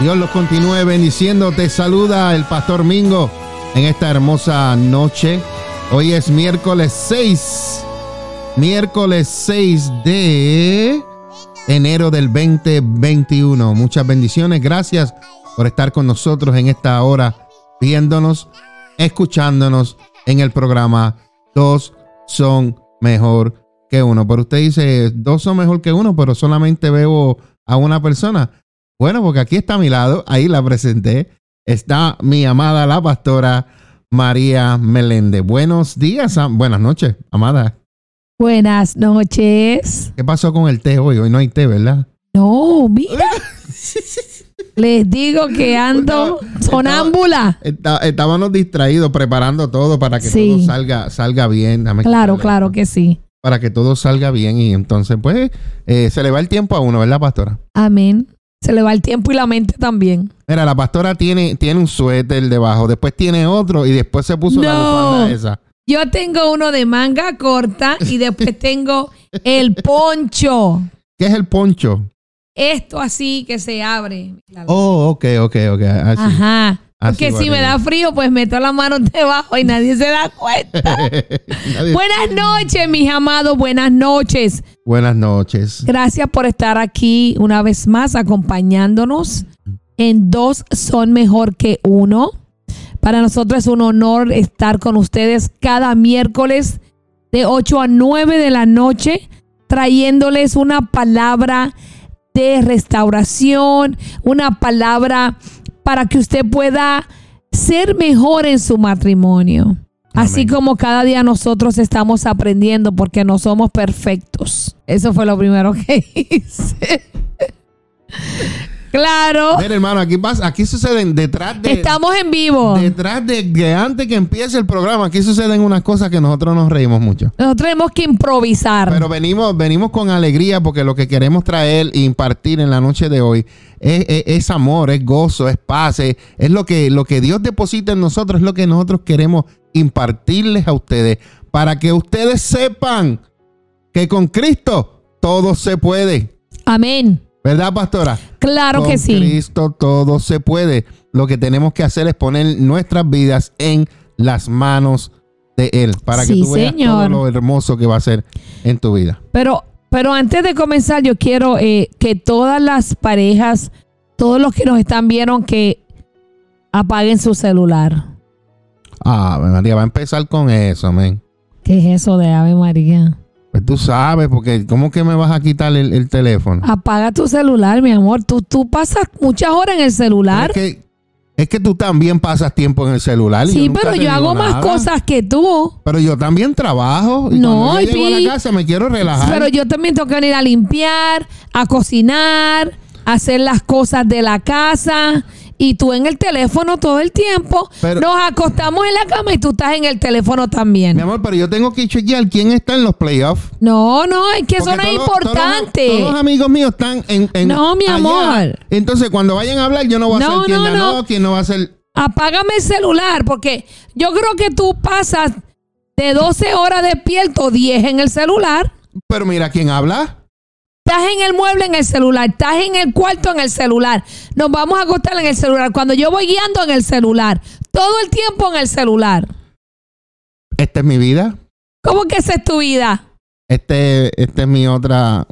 Dios los continúe bendiciendo. Te saluda el pastor Mingo en esta hermosa noche. Hoy es miércoles 6. Miércoles 6 de enero del 2021. Muchas bendiciones. Gracias por estar con nosotros en esta hora, viéndonos, escuchándonos en el programa Dos son mejor que uno. Pero usted dice, dos son mejor que uno, pero solamente veo a una persona. Bueno, porque aquí está a mi lado, ahí la presenté. Está mi amada la pastora María Meléndez. Buenos días, buenas noches, amada. Buenas noches. ¿Qué pasó con el té hoy? Hoy no hay té, ¿verdad? No, mira. Les digo que ando sonámbula. estábamos distraídos preparando todo para que todo salga, salga bien. claro, claro que sí. Para que todo salga bien y entonces pues eh, se le va el tiempo a uno, ¿verdad, pastora? Amén. Se le va el tiempo y la mente también. Mira, la pastora tiene, tiene un suéter debajo, después tiene otro y después se puso la bufanda esa. Yo tengo uno de manga corta y después tengo el poncho. ¿Qué es el poncho? Esto así que se abre. Oh, ok, ok, ok. Ajá. Porque si me da frío, pues meto las manos debajo y nadie se da cuenta. Buenas noches, mis amados. Buenas noches. Buenas noches. Gracias por estar aquí una vez más acompañándonos. En dos son mejor que uno. Para nosotros es un honor estar con ustedes cada miércoles de 8 a 9 de la noche, trayéndoles una palabra de restauración, una palabra para que usted pueda ser mejor en su matrimonio. Así como cada día nosotros estamos aprendiendo porque no somos perfectos. Eso fue lo primero que hice. Claro. Mira, hermano, aquí pasa, aquí suceden detrás de. Estamos en vivo. Detrás de antes que empiece el programa, aquí suceden unas cosas que nosotros nos reímos mucho. Nosotros tenemos que improvisar. Pero venimos, venimos con alegría porque lo que queremos traer e impartir en la noche de hoy es, amor, es gozo, es paz, es, lo, que, lo que Dios deposita en nosotros, es lo que nosotros queremos impartirles a ustedes para que ustedes sepan que con Cristo todo se puede. Amén. ¿Verdad, pastora? Claro que sí. Cristo todo se puede. Lo que tenemos que hacer es poner nuestras vidas en las manos de Él para que tú veas todo lo hermoso que va a ser en tu vida. Pero, pero antes de comenzar, yo quiero eh, que todas las parejas, todos los que nos están viendo, que apaguen su celular. Ah, María, va a empezar con eso, amén. ¿Qué es eso de Ave María? Pues tú sabes, porque ¿cómo que me vas a quitar el, teléfono? Apaga tu celular, mi amor. Tú, tú pasas muchas horas en el celular. Es que, es que tú también pasas tiempo en el celular. sí, pero yo hago más cosas que tú. Pero yo también trabajo. Y no, cuando yo llego a la casa me quiero relajar. Pero yo también tengo que venir a limpiar, a cocinar, a hacer las cosas de la casa y tú en el teléfono todo el tiempo. nos acostamos en la cama y tú estás en el teléfono también. Mi amor, pero yo tengo que chequear quién está en los playoffs. No, no, es que eso no es importante. Todos, los amigos míos están en. no, mi amor. Entonces, cuando vayan a hablar, yo no voy a ser quien ganó, quién no va a ser. Apágame el celular, porque yo creo que tú pasas de 12 horas despierto, 10 en el celular. Pero mira, ¿quién habla? Estás en el mueble en el celular, estás en el cuarto en el celular. Nos vamos a acostar en el celular. Cuando yo voy guiando en el celular, todo el tiempo en el celular. Esta es mi vida. ¿Cómo que esa es tu vida? Este, esta es mi otra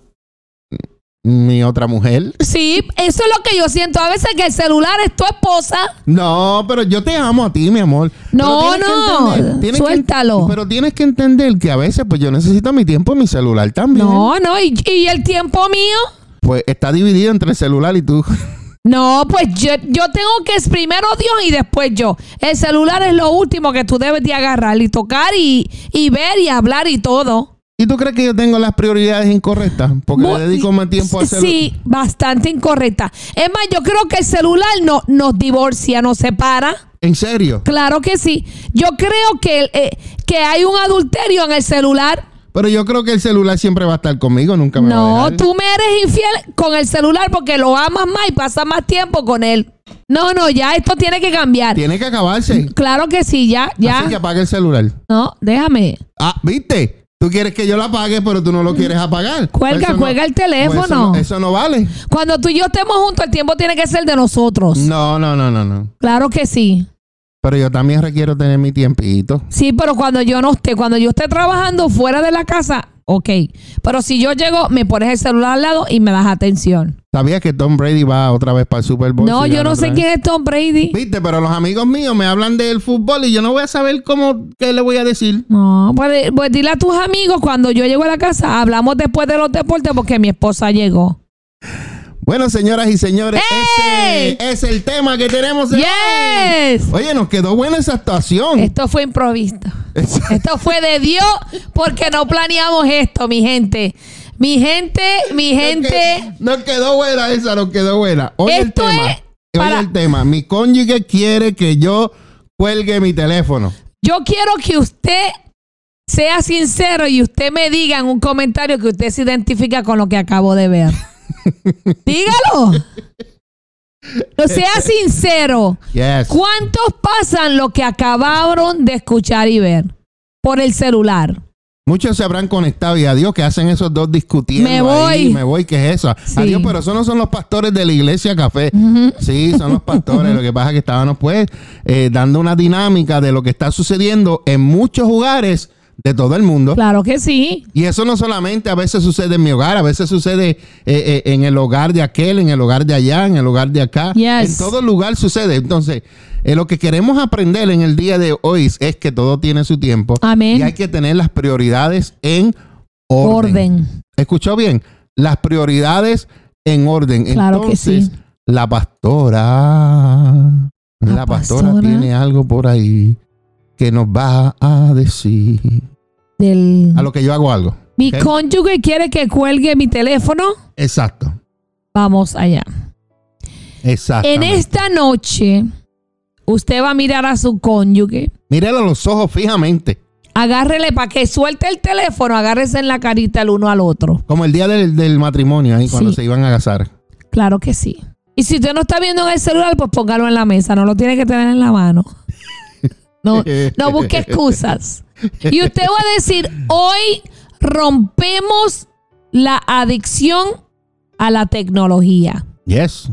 mi otra mujer. Sí, eso es lo que yo siento. A veces que el celular es tu esposa. No, pero yo te amo a ti, mi amor. No, no, suéltalo. pero tienes que entender que a veces pues yo necesito mi tiempo en mi celular también. No, no, ¿y, y el tiempo mío? Pues está dividido entre el celular y tú. No, pues yo, yo tengo que es primero Dios y después yo. El celular es lo último que tú debes de agarrar y tocar y, y ver y hablar y todo. ¿Y tú crees que yo tengo las prioridades incorrectas? Porque le dedico más tiempo al celular. Sí, bastante incorrecta. Es más, yo creo que el celular no, nos divorcia, nos separa. ¿En serio? Claro que sí. Yo creo que, eh, que hay un adulterio en el celular. Pero yo creo que el celular siempre va a estar conmigo, nunca me no, va a No, tú me eres infiel con el celular porque lo amas más y pasas más tiempo con él. No, no, ya esto tiene que cambiar. Tiene que acabarse. Claro que sí, ya, ya. Así que apague el celular. No, déjame. Ah, ¿viste? Tú quieres que yo la apague, pero tú no lo quieres apagar. Cuelga, no- cuelga el pues teléfono. Eso no, eso no vale. Cuando tú y yo estemos juntos, el tiempo tiene que ser de nosotros. No, no, no, no, no. Claro que sí. Pero yo también requiero tener mi tiempito. Sí, pero cuando yo no esté, cuando yo esté trabajando fuera de la casa, ok. Pero si yo llego, me pones el celular al lado y me das atención. ¿Sabías que Tom Brady va otra vez para el Super Bowl? No, Si yo no sé vez. quién es Tom Brady. Viste, pero los amigos míos me hablan del fútbol y yo no voy a saber cómo, qué le voy a decir. No, pues, pues dile a tus amigos cuando yo llego a la casa, hablamos después de los deportes porque mi esposa llegó. Bueno, señoras y señores, ese es el tema que tenemos. hoy. Yes. Oye, nos quedó buena esa actuación. Esto fue improvisto. Es- Esto fue de Dios porque no planeamos esto, mi gente. Mi gente, mi gente. Nos quedó buena esa, nos quedó buena. Hoy el tema. es Hoy el tema. Mi cónyuge quiere que yo cuelgue mi teléfono. Yo quiero que usted sea sincero y usted me diga en un comentario que usted se identifica con lo que acabo de ver. Dígalo. No sea sincero. Yes. ¿Cuántos pasan lo que acabaron de escuchar y ver por el celular? Muchos se habrán conectado y adiós que hacen esos dos discutiendo. Me voy. ahí, me voy, ¿qué es eso? Sí. Adiós, pero esos no son los pastores de la iglesia café. Sí, son los pastores. Lo que pasa es que estábamos pues eh, dando una dinámica de lo que está sucediendo en muchos lugares de todo el mundo. Claro que sí. Y eso no solamente a veces sucede en mi hogar, a veces sucede eh, eh, en el hogar de aquel, en el hogar de allá, en el hogar de acá. Yes. En todo lugar sucede. Entonces, eh, lo que queremos aprender en el día de hoy es que todo tiene su tiempo. Amén. Y hay que tener las prioridades en orden. Orden. ¿Escuchó bien? Las prioridades en orden. Claro que Entonces, sí. la pastora, la, La pastora, pastora. tiene algo por ahí que nos va a decir. Del... A lo que yo hago algo. Mi cónyuge quiere que cuelgue mi teléfono. Exacto. Vamos allá. Exacto. En esta noche, usted va a mirar a su cónyuge. Míralo a los ojos fijamente. Agárrele para que suelte el teléfono, agárrese en la carita el uno al otro. Como el día del, del matrimonio, ahí cuando Sí. se iban a casar. Claro que sí. Y si usted no está viendo en el celular, pues póngalo en la mesa, no lo tiene que tener en la mano. No, no busque excusas. Y usted va a decir, hoy rompemos la adicción a la tecnología. Yes.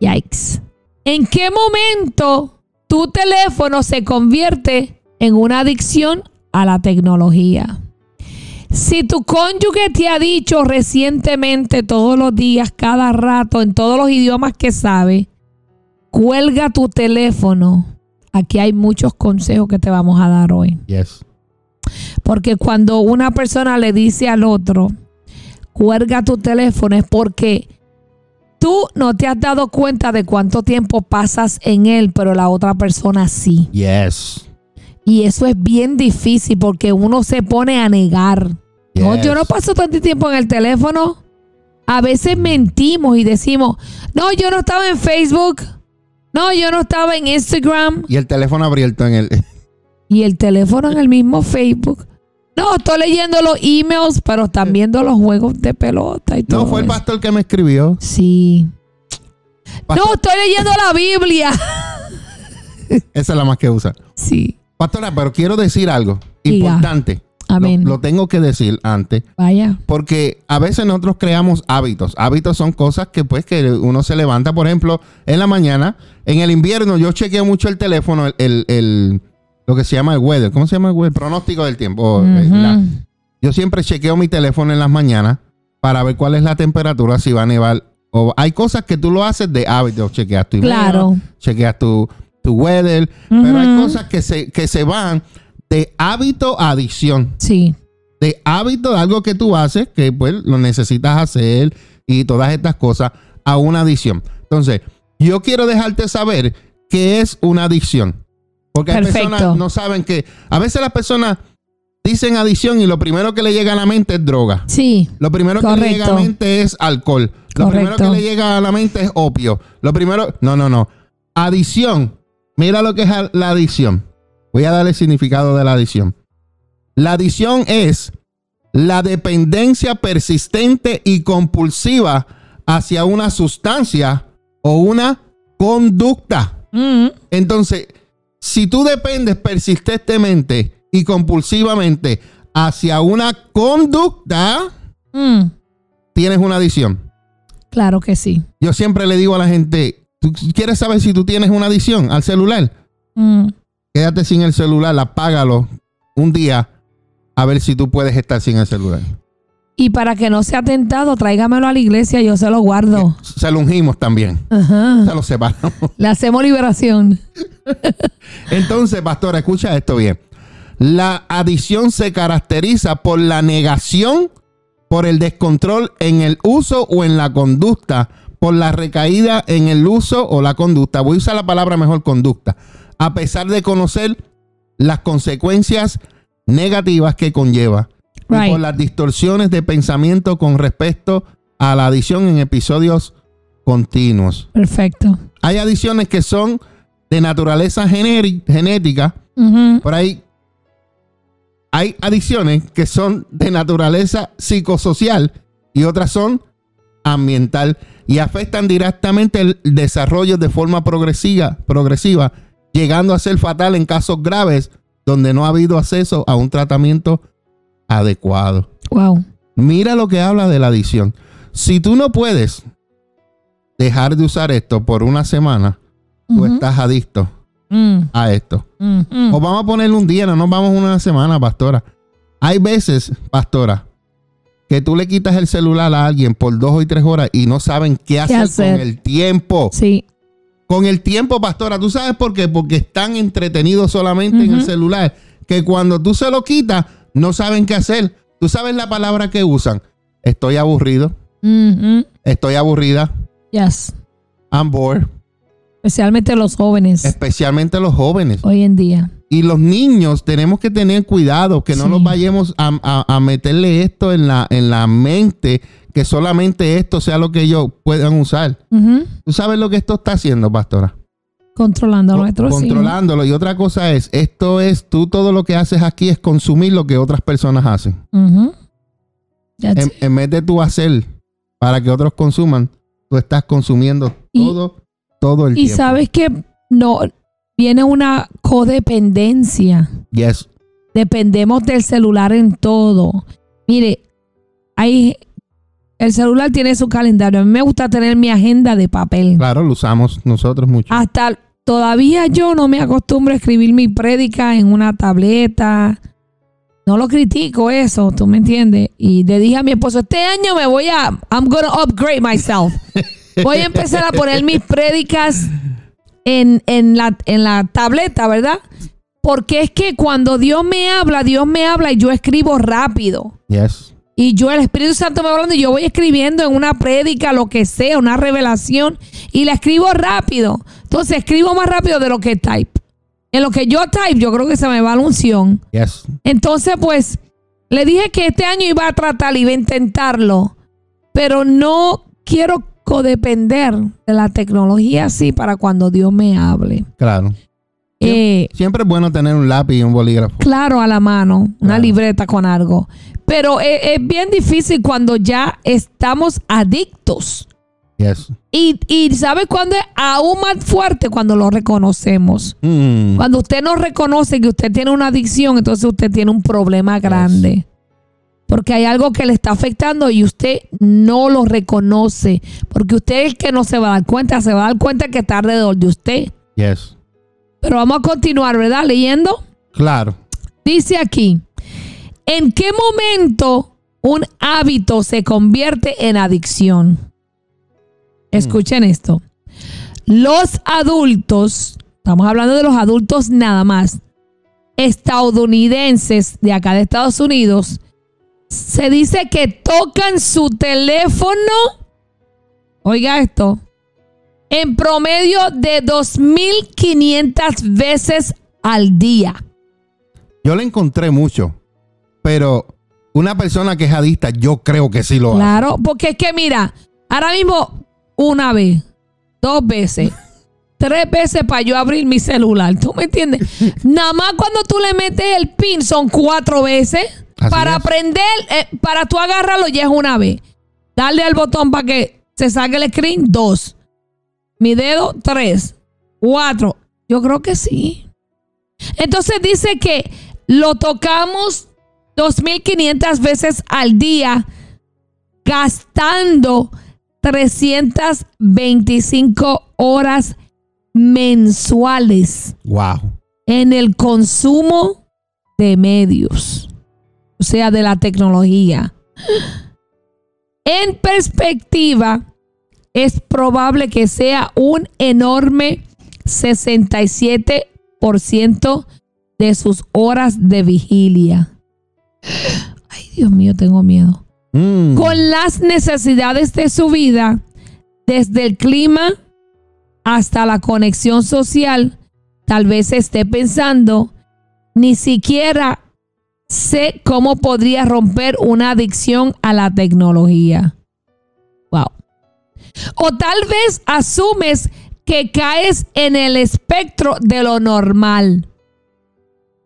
Yikes. ¿En qué momento tu teléfono se convierte en una adicción a la tecnología? Si tu cónyuge te ha dicho recientemente, todos los días, cada rato, en todos los idiomas que sabe, cuelga tu teléfono. Aquí hay muchos consejos que te vamos a dar hoy. Yes. Porque cuando una persona le dice al otro, cuelga tu teléfono, es porque tú no te has dado cuenta de cuánto tiempo pasas en él, pero la otra persona sí. Yes. Y eso es bien difícil porque uno se pone a negar. No, yo no paso tanto tiempo en el teléfono. A veces mentimos y decimos, no, yo no estaba en Facebook. No, yo no estaba en Instagram. Y el teléfono abierto en el. Y el teléfono en el mismo Facebook. No, estoy leyendo los emails, pero están viendo los juegos de pelota y todo. No, fue el eso. pastor que me escribió. Sí. Pastor- No, estoy leyendo la Biblia. Esa es la más que usa. Sí. Pastora, pero quiero decir algo Diga. importante. Amén. Lo, lo tengo que decir antes. Vaya. Porque a veces nosotros creamos hábitos. Hábitos son cosas que pues que uno se levanta, por ejemplo, en la mañana. En el invierno yo chequeo mucho el teléfono, el, el- el- lo que se llama el weather. ¿Cómo se llama el weather? Pronóstico del tiempo. O, Ujú. la- yo siempre chequeo mi teléfono en las mañanas para ver cuál es la temperatura, si va a nevar. O hay cosas que tú lo haces de hábito. Chequeas tu email, Claro. chequeas tu, tu weather. Pero hay cosas que se, que se van de hábito a adicción Sí. de hábito de algo que tú haces, que pues lo necesitas hacer y todas estas cosas, a una adicción. Entonces, yo quiero dejarte saber qué es una adicción. Porque hay Perfecto. personas no saben que a veces las personas dicen adicción y lo primero que le llega a la mente es droga. Sí. Lo primero que le llega a la mente es alcohol. Lo primero que le llega a la mente es opio. Lo primero, no, no, no. Adición. Mira lo que es la adicción. Voy a darle el significado de la adicción. La adicción es la dependencia persistente y compulsiva hacia una sustancia o una conducta. Mm. Entonces, si tú dependes persistentemente y compulsivamente hacia una conducta, Mm, tienes una adicción. claro que sí. Yo siempre le digo a la gente, ¿tú quieres saber si tú tienes una adicción al celular? Mm, Quédate sin el celular, apágalo un día a ver si tú puedes estar sin el celular. Y para que no sea tentado, tráigamelo a la iglesia, yo se lo guardo. Se lo ungimos también. Ajá. Se lo separamos. Le hacemos liberación. Entonces, pastora, escucha esto bien. La adicción se caracteriza por la negación, por el descontrol en el uso o en la conducta, por la recaída en el uso o la conducta. Voy a usar la palabra mejor conducta. A pesar de conocer las consecuencias negativas que conlleva. Y por las distorsiones de pensamiento con respecto a la adicción en episodios continuos. Perfecto. Hay adicciones que son de naturaleza genética. Por ahí hay adicciones que son de naturaleza psicosocial y otras son ambiental y afectan directamente el desarrollo de forma progresiva, progresiva, llegando a ser fatal en casos graves donde no ha habido acceso a un tratamiento adecuado. Wow. Mira lo que habla de la adicción. Si tú no puedes dejar de usar esto por una semana, tú Ujú. estás adicto Mm, a esto. mm, mm. O vamos a ponerle un día, no nos vamos una semana, pastora. Hay veces, pastora, que tú le quitas el celular a alguien por dos o tres horas y no saben qué hacer, hacer? con el tiempo. Sí. Con el tiempo, pastora, ¿tú sabes por qué? Porque están entretenidos solamente en el celular. Que cuando tú se lo quitas, no saben qué hacer. ¿Tú sabes la palabra que usan? Estoy aburrido, Ujú. estoy aburrida, Yes. I'm bored. Especialmente los jóvenes Especialmente los jóvenes. hoy en día. Y los niños tenemos que tener cuidado, que no Sí. nos vayamos a, a- a meterle esto en la, en la mente, que solamente esto sea lo que ellos puedan usar. Ujú. ¿Tú sabes lo que esto está haciendo, pastora? Controlando a nuestros hijos. Controlándolo. Y otra cosa es, esto es, tú todo lo que haces aquí es consumir lo que otras personas hacen. En, vez de tú hacer para que otros consuman, tú estás consumiendo Y- todo, todo el Y tiempo. sabes que no viene una codependencia. Yes. Dependemos del celular en todo. Mire, hay el celular tiene su calendario. A mí me gusta tener mi agenda de papel. Claro, lo usamos nosotros mucho. Hasta todavía yo no me acostumbro a escribir mi prédica en una tableta. No lo critico eso, tú me entiendes. Y le dije a mi esposo, este año me voy a, I'm gonna upgrade myself. Voy a empezar a poner mis prédicas en, en, la, en la tableta, ¿verdad? Porque es que cuando Dios me habla, Dios me habla y yo escribo rápido. Yes. Y yo, el Espíritu Santo me va hablando y yo voy escribiendo en una prédica, lo que sea, una revelación, y la escribo rápido. Entonces escribo más rápido de lo que type. En lo que yo type, yo creo que se me va la unción. Yes. Entonces, pues, le dije que este año iba a tratar, iba a intentarlo, pero no quiero codepender de la tecnología así para cuando Dios me hable. Claro. Eh, Siempre es bueno tener un lápiz y un bolígrafo. claro a la mano, una Claro. libreta con algo. Pero es, es bien difícil cuando ya estamos adictos. Yes. Y, y ¿sabe cuándo es aún más fuerte? Cuando lo reconocemos. Mm. Cuando usted no reconoce que usted tiene una adicción, entonces usted tiene un problema grande. Porque hay algo que le está afectando y usted no lo reconoce. Porque usted es el que no se va a dar cuenta, se va a dar cuenta que está alrededor de usted. Yes. Pero vamos a continuar, ¿verdad? Leyendo. Claro. Dice aquí, ¿en qué momento un hábito se convierte en adicción? Escuchen esto. Los adultos, estamos hablando de los adultos nada más, estadounidenses de acá de Estados Unidos, se dice que tocan su teléfono, oiga esto, en promedio de 2.500 veces al día. Yo le encontré mucho, pero una persona que es adicta, yo creo que sí lo hace. Claro, porque es que mira, ahora mismo una vez, dos veces, tres veces para yo abrir mi celular. ¿Tú me entiendes? Nada más cuando tú le metes el pin son cuatro veces. Así para es. aprender, eh, para tú agarrarlo ya es una vez. Darle al botón para que se saque el screen, dos. Mi dedo, tres. Cuatro. Yo creo que sí. Entonces dice que lo tocamos 2.500 veces al día, gastando 325 horas mensuales Wow. en el consumo de medios, o sea, de la tecnología. En perspectiva, es probable que sea un enorme 67% de sus horas de vigilia. Ay, Dios mío, tengo miedo. Mm. Con las necesidades de su vida, desde el clima hasta la conexión social, tal vez esté pensando, ni siquiera sé cómo podría romper una adicción a la tecnología. Wow. O tal vez asumes que caes en el espectro de lo normal.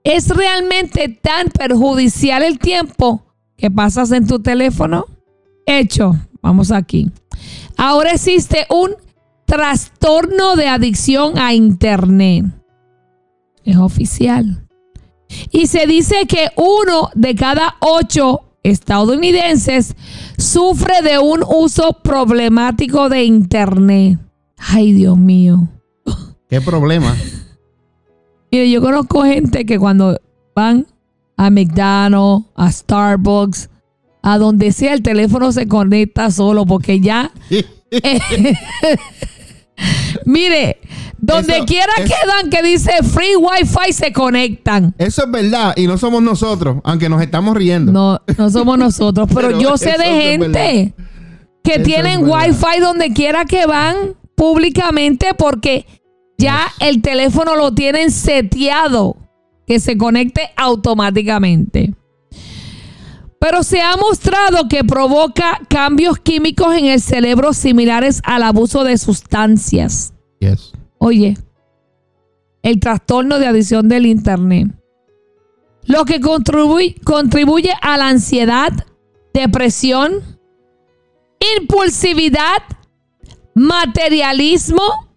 ¿Es realmente tan perjudicial el tiempo que pasas en tu teléfono? Hecho, vamos aquí. Ahora existe un trastorno de adicción a Internet. Es oficial. Y se dice que uno de cada ocho estadounidenses sufre de un uso problemático de Internet. Ay, Dios mío. ¿Qué problema? Mire, yo conozco gente que cuando van a McDonald's, a Starbucks, a donde sea, el teléfono se conecta solo porque ya, mire, donde quiera que dan que dice free wifi se conectan. Eso es verdad y no somos nosotros, aunque nos estamos riendo. No, no somos nosotros, pero, Pero yo sé de gente que Eso es tienen wifi donde quiera que van públicamente porque ya el teléfono lo tienen seteado que se conecte automáticamente. Pero se ha mostrado que provoca cambios químicos en el cerebro similares al abuso de sustancias. Yes. Oye, el trastorno de adicción del Internet. Lo que contribuye, contribuye a la ansiedad, depresión, impulsividad, materialismo,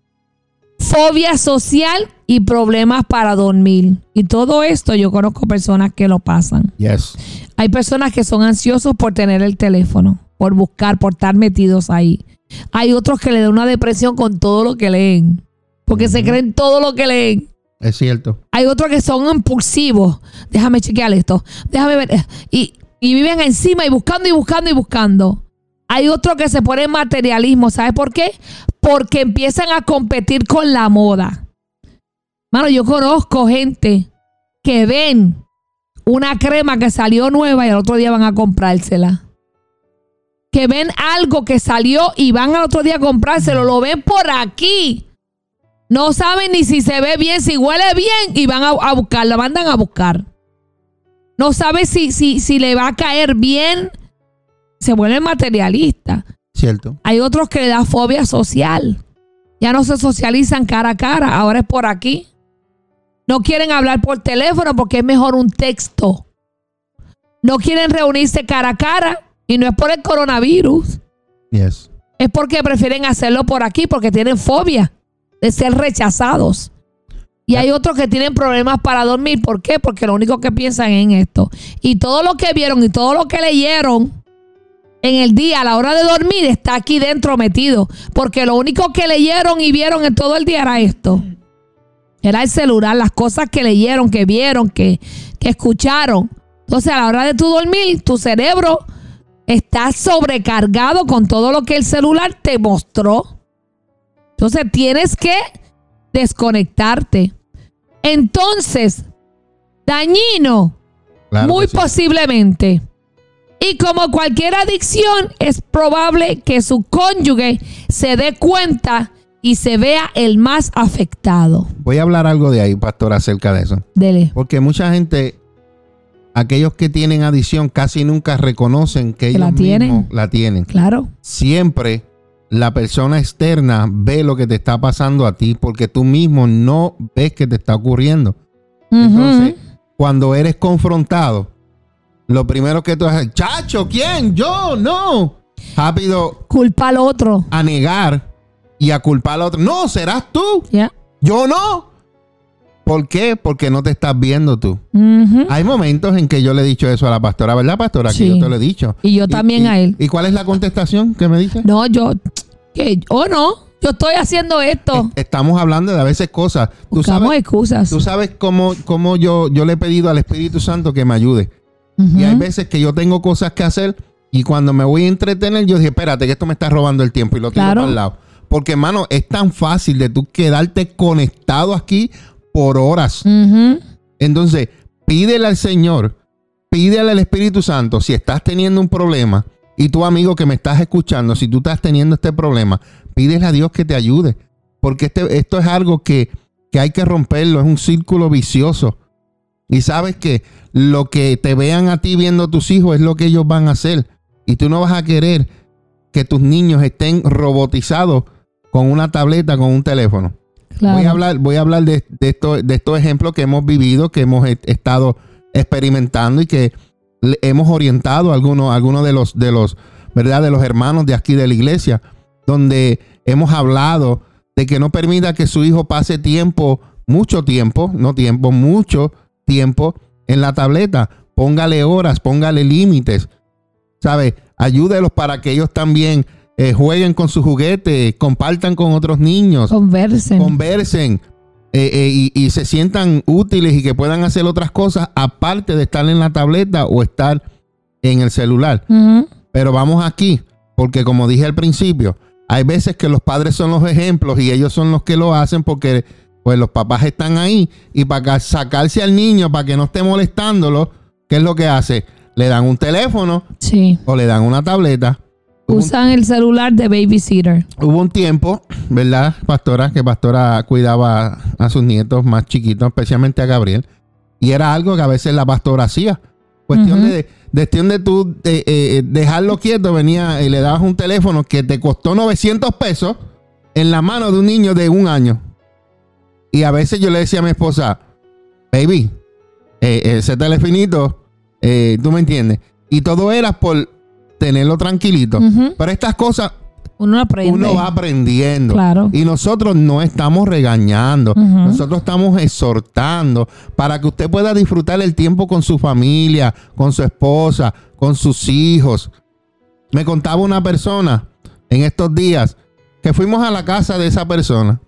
fobia social y problemas para dormir. Y todo esto yo conozco personas que lo pasan. Yes. Hay personas que son ansiosos por tener el teléfono, por buscar, por estar metidos ahí. Hay otros que le dan una depresión con todo lo que leen, porque se creen todo lo que leen. Es cierto. Hay otros que son impulsivos. Déjame chequear esto. Déjame ver. Y, y viven encima y buscando y buscando y buscando. Hay otros que se ponen materialismo. ¿Sabes por qué? Porque empiezan a competir con la moda. Mano, yo conozco gente que ven una crema que salió nueva y al otro día van a comprársela. Que ven algo que salió y van al otro día a comprárselo. Lo ven por aquí. No saben ni si se ve bien, si huele bien y van a, a buscar, la mandan a buscar. No sabe si, si, si le va a caer bien. Se vuelve materialista. Cierto. Hay otros que le da fobia social. Ya no se socializan cara a cara, ahora es por aquí. No quieren hablar por teléfono porque es mejor un texto. No quieren reunirse cara a cara y no es por el coronavirus. Yes. Es porque prefieren hacerlo por aquí porque tienen fobia de ser rechazados. Y hay otros que tienen problemas para dormir. ¿Por qué? Porque lo único que piensan es en esto. Y todo lo que vieron y todo lo que leyeron en el día a la hora de dormir está aquí dentro metido. Porque lo único que leyeron y vieron en todo el día era esto. Era el celular, las cosas que leyeron, que vieron, que, que escucharon. Entonces a la hora de tu dormir, tu cerebro está sobrecargado con todo lo que el celular te mostró. Entonces tienes que desconectarte. Entonces, dañino, Claro muy sí. posiblemente. Y como cualquier adicción, es probable que su cónyuge se dé cuenta y se vea el más afectado. Voy a hablar algo de ahí, pastor, acerca de eso. Dele. Porque mucha gente, aquellos que tienen adicción, casi nunca reconocen que Que ellos la tienen. mismos la tienen. Claro. Siempre la persona externa ve lo que te está pasando a ti porque tú mismo no ves que te está ocurriendo. Entonces, cuando eres confrontado, lo primero que tú haces, chacho, ¿quién? Yo, no. Rápido Culpa al otro. a negar y a culpar al otro. No, serás tú. Ya. Yo no. ¿Por qué? Porque no te estás viendo tú. Hay momentos en que yo le he dicho eso a la pastora, ¿verdad, pastora? Sí. Que yo te lo he dicho. Y yo también y- a él. ¿Y cuál es la contestación que me dice? No, yo, que, oh no, yo estoy haciendo esto. Estamos hablando de a veces cosas. Tú Buscamos sabes, excusas. tú sabes cómo, cómo yo, yo le he pedido al Espíritu Santo que me ayude. Y hay veces que yo tengo cosas que hacer y cuando me voy a entretener, yo dije, espérate, que esto me está robando el tiempo y lo tiro Claro. para el lado. Porque, hermano, es tan fácil de tú quedarte conectado aquí por horas. Entonces, pídele al Señor, pídele al Espíritu Santo, si estás teniendo un problema, y tú amigo que me estás escuchando, si tú estás teniendo este problema, pídele a Dios que te ayude, porque este, esto es algo que, que hay que romperlo, es un círculo vicioso. Y sabes que lo que te vean a ti viendo tus hijos es lo que ellos van a hacer. Y tú no vas a querer que tus niños estén robotizados con una tableta, con un teléfono. Claro. Voy a hablar, voy a hablar de, de, esto- de estos ejemplos que hemos vivido, que hemos e- estado experimentando y que hemos orientado a algunos, a algunos de los, de los, ¿verdad? De los hermanos de aquí de la iglesia, donde hemos hablado de que no permita que su hijo pase tiempo, mucho tiempo, no tiempo, mucho tiempo en la tableta. Póngale horas, póngale límites, ¿sabe? Ayúdelos para que ellos también eh, jueguen con su juguete, compartan con otros niños Conversen. conversen eh, eh, y, y se sientan útiles y que puedan hacer otras cosas aparte de estar en la tableta o estar en el celular. Pero vamos aquí, porque como dije al principio, hay veces que los padres son los ejemplos y ellos son los que lo hacen porque pues los papás están ahí y para sacarse al niño para que no esté molestándolo, ¿qué es lo que hace? Le dan un teléfono Sí. o le dan una tableta. Un- Usan el celular de babysitter. Hubo un tiempo, ¿verdad, pastora? Que pastora cuidaba a sus nietos más chiquitos, especialmente a Gabriel. Y era algo que a veces la pastora hacía. Cuestión de, cuestión de tú eh, eh, dejarlo quieto, venía y le dabas un teléfono que te costó 900 pesos en la mano de un niño de un año. Y a veces yo le decía a mi esposa, baby, eh, ese telefonito, eh, tú me entiendes. Y todo era por tenerlo tranquilito. Pero estas cosas Uno aprende. uno va aprendiendo. Claro. Y nosotros no estamos regañando, nosotros estamos exhortando para que usted pueda disfrutar el tiempo con su familia, con su esposa, con sus hijos. Me contaba una persona en estos días que fuimos a la casa de esa persona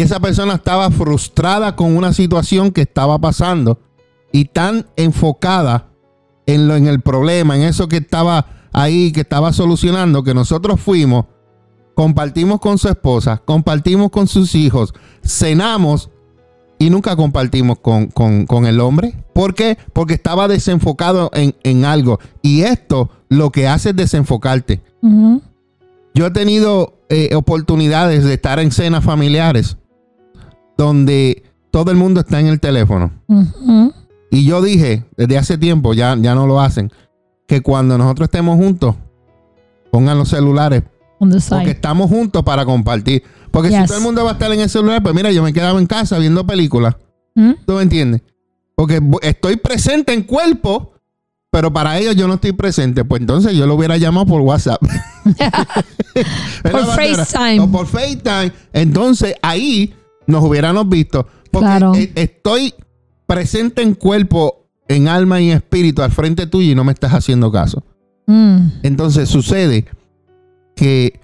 y esa persona estaba frustrada con una situación que estaba pasando y tan enfocada en, lo, en el problema, en eso que estaba ahí, que estaba solucionando, que nosotros fuimos compartimos con su esposa, compartimos con sus hijos, cenamos y nunca compartimos con, con- con el hombre. ¿Por qué? Porque estaba desenfocado en, en algo. Y esto lo que hace es desenfocarte. Yo he tenido eh, oportunidades de estar en cenas familiares donde todo el mundo está en el teléfono. Y yo dije, desde hace tiempo, ya, ya no lo hacen, que cuando nosotros estemos juntos, pongan los celulares porque estamos juntos para compartir. Porque si todo el mundo va a estar en el celular, pues mira, yo me quedaba en casa viendo películas. ¿Mm? ¿Tú me entiendes? Porque estoy presente en cuerpo, pero para ellos yo no estoy presente. Pues entonces yo lo hubiera llamado por WhatsApp. Por. FaceTime. O por FaceTime. Entonces ahí nos hubiéramos visto. Porque Claro. e- estoy presente en cuerpo, en alma y en espíritu al frente tuyo y no me estás haciendo caso. Mm. Entonces sucede que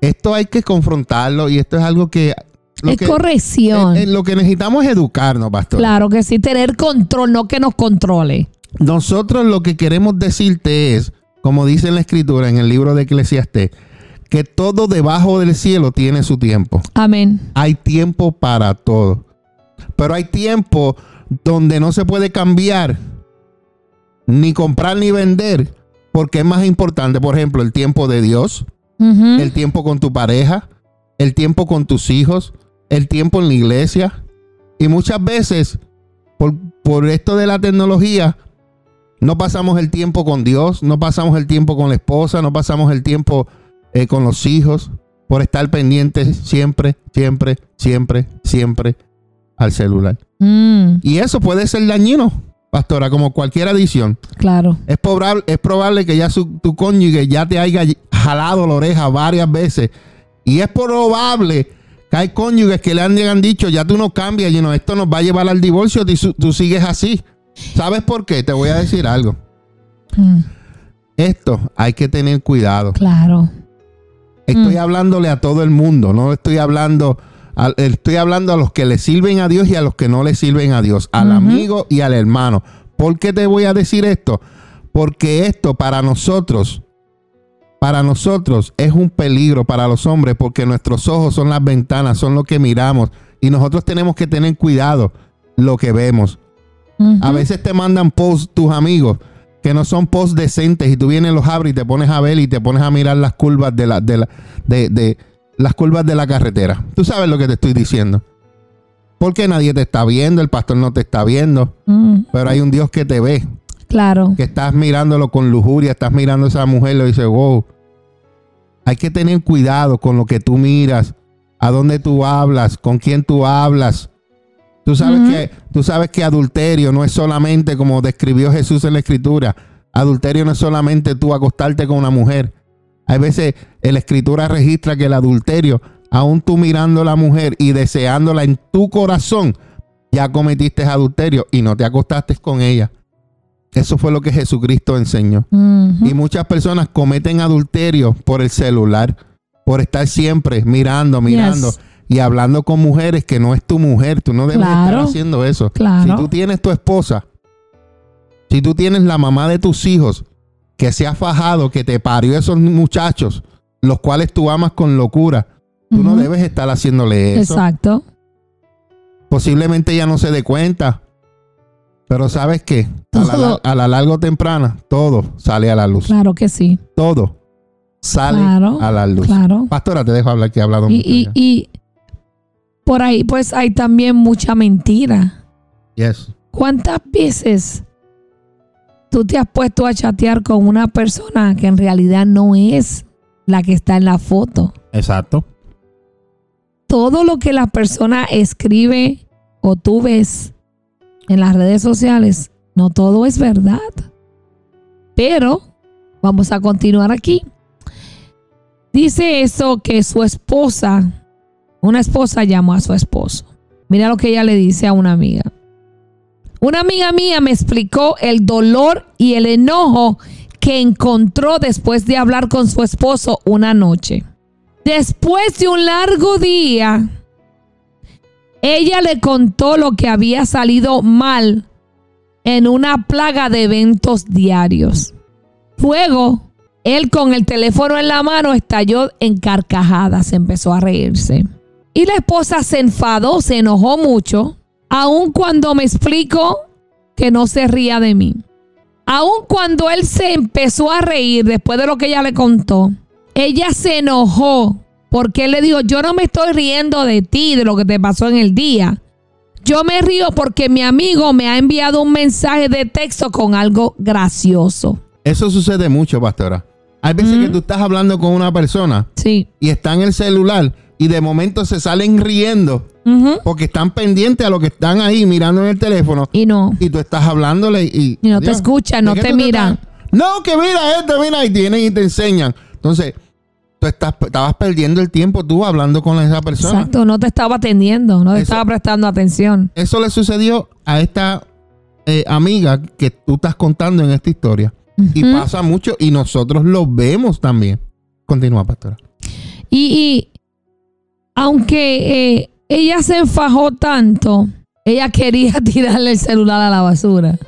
esto hay que confrontarlo y esto es algo que... Lo es que, corrección. eh, eh, lo que necesitamos es educarnos, pastor. claro que sí, tener control, no que nos controle. Nosotros lo que queremos decirte es, como dice en la escritura, en el libro de Eclesiastés, que todo debajo del cielo tiene su tiempo. Amén. Hay tiempo para todo. Pero hay tiempo donde no se puede cambiar, ni comprar ni vender, porque es más importante, por ejemplo, el tiempo de Dios, el tiempo con tu pareja, el tiempo con tus hijos, el tiempo en la iglesia. Y muchas veces, por, por esto de la tecnología, no pasamos el tiempo con Dios, no pasamos el tiempo con la esposa, no pasamos el tiempo eh, con los hijos, por estar pendientes siempre, siempre, siempre, siempre al celular. Mm, Y eso puede ser dañino, pastora, como cualquier adicción. claro. Es probable, es probable que ya su- tu cónyuge ya te haya jalado la oreja varias veces. Y es probable Que hay cónyuges que le han, le han dicho, ya tú no cambias, y no, esto nos va a llevar al divorcio, tú, tú sigues así. ¿Sabes por qué? Te voy a decir algo. Mm, Esto hay que tener cuidado. claro. Estoy Mm. hablándole a todo el mundo, no estoy hablando, a, estoy hablando a los que le sirven a Dios y a los que no le sirven a Dios, al amigo y al hermano. ¿Por qué te voy a decir esto? Porque esto para nosotros, para nosotros es un peligro para los hombres, porque nuestros ojos son las ventanas, son lo que miramos y nosotros tenemos que tener cuidado lo que vemos. A veces te mandan posts tus amigos que no son posts decentes y tú vienes los abres y te pones a ver y te pones a mirar las curvas de la de la de, de- las curvas de la carretera. Tú sabes lo que te estoy diciendo. Porque nadie te está viendo, el pastor no te está viendo, Mm, pero hay un Dios que te ve, claro. que estás mirándolo con lujuria, estás mirando a esa mujer y le dices, wow. Hay que tener cuidado con lo que tú miras, a dónde tú hablas, con quién tú hablas. Tú sabes que tú sabes que adulterio no es solamente como describió Jesús en la escritura. Adulterio no es solamente tú acostarte con una mujer. Hay veces en la escritura registra que el adulterio, aún tú mirando a la mujer y deseándola en tu corazón, ya cometiste adulterio y no te acostaste con ella. Eso fue lo que Jesucristo enseñó. Y muchas personas cometen adulterio por el celular, por estar siempre mirando, mirando Yes. Y hablando con mujeres que no es tu mujer. Tú no debes Claro. estar haciendo eso. Claro. Si tú tienes tu esposa, si tú tienes la mamá de tus hijos que se ha fajado, que te parió esos muchachos, los cuales tú amas con locura, tú no debes estar haciéndole eso. Exacto. Posiblemente ella no se dé cuenta. Pero sabes qué? A la, a la largo temprana, todo sale a la luz. Claro que sí. Todo sale Claro, a la luz. Claro. Pastora, te dejo hablar que he hablado Y, mucho y, ya. y por ahí pues hay también mucha mentira. Yes. ¿Cuántas veces tú te has puesto a chatear con una persona que en realidad no es la que está en la foto? Exacto. Todo lo que la persona escribe o tú ves en las redes sociales, no todo es verdad. Pero vamos a continuar aquí. Dice eso que su esposa, una esposa llamó a su esposo. Mira lo que ella le dice a una amiga. Una amiga mía me explicó el dolor y el enojo que encontró después de hablar con su esposo una noche. Después de un largo día, ella le contó lo que había salido mal en una plaga de eventos diarios. Luego, él con el teléfono en la mano estalló en carcajadas, empezó a reírse. Y la esposa se enfadó, se enojó mucho, aun cuando me explicó que no se ría de mí. Aun cuando él se empezó a reír después de lo que ella le contó, ella se enojó porque él le dijo, yo no me estoy riendo de ti, de lo que te pasó en el día. Yo me río porque mi amigo me ha enviado un mensaje de texto con algo gracioso. Eso sucede mucho, pastora. Hay veces que tú estás hablando con una persona Sí. y está en el celular y de momento se salen riendo porque están pendientes a lo que están ahí mirando en el teléfono Y no. y tú estás hablándole y, Y no te escuchan, ¿de no te miran. No, que mira esto, mira, y tienen y te enseñan. Entonces, tú estás, estabas perdiendo el tiempo tú hablando con esa persona. Exacto, no te estaba atendiendo, no te Eso- estaba prestando atención. Eso le sucedió a esta eh, amiga que tú estás contando en esta historia. Y pasa mucho y nosotros lo vemos también. Continúa, pastora. Y aunque eh, ella se enfajó tanto, ella quería tirarle el celular a la basura.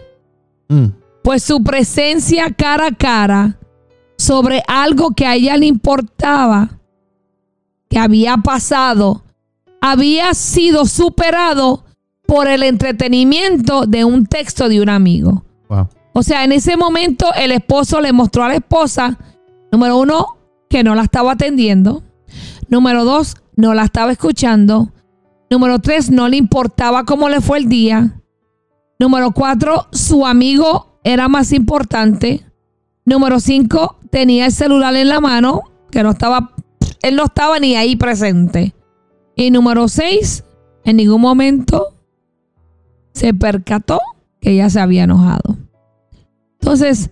Mm. Pues su presencia cara a cara sobre algo que a ella le importaba, que había pasado, había sido superado por el entretenimiento de un texto de un amigo. Wow. O sea, en ese momento el esposo le mostró a la esposa, número uno, que no la estaba atendiendo. Número dos, no la estaba escuchando. Número tres, no le importaba cómo le fue el día. Número cuatro, su amigo era más importante. Número cinco, tenía el celular en la mano, que no estaba, él no estaba ni ahí presente. Y número seis, en ningún momento se percató que ella se había enojado. Entonces,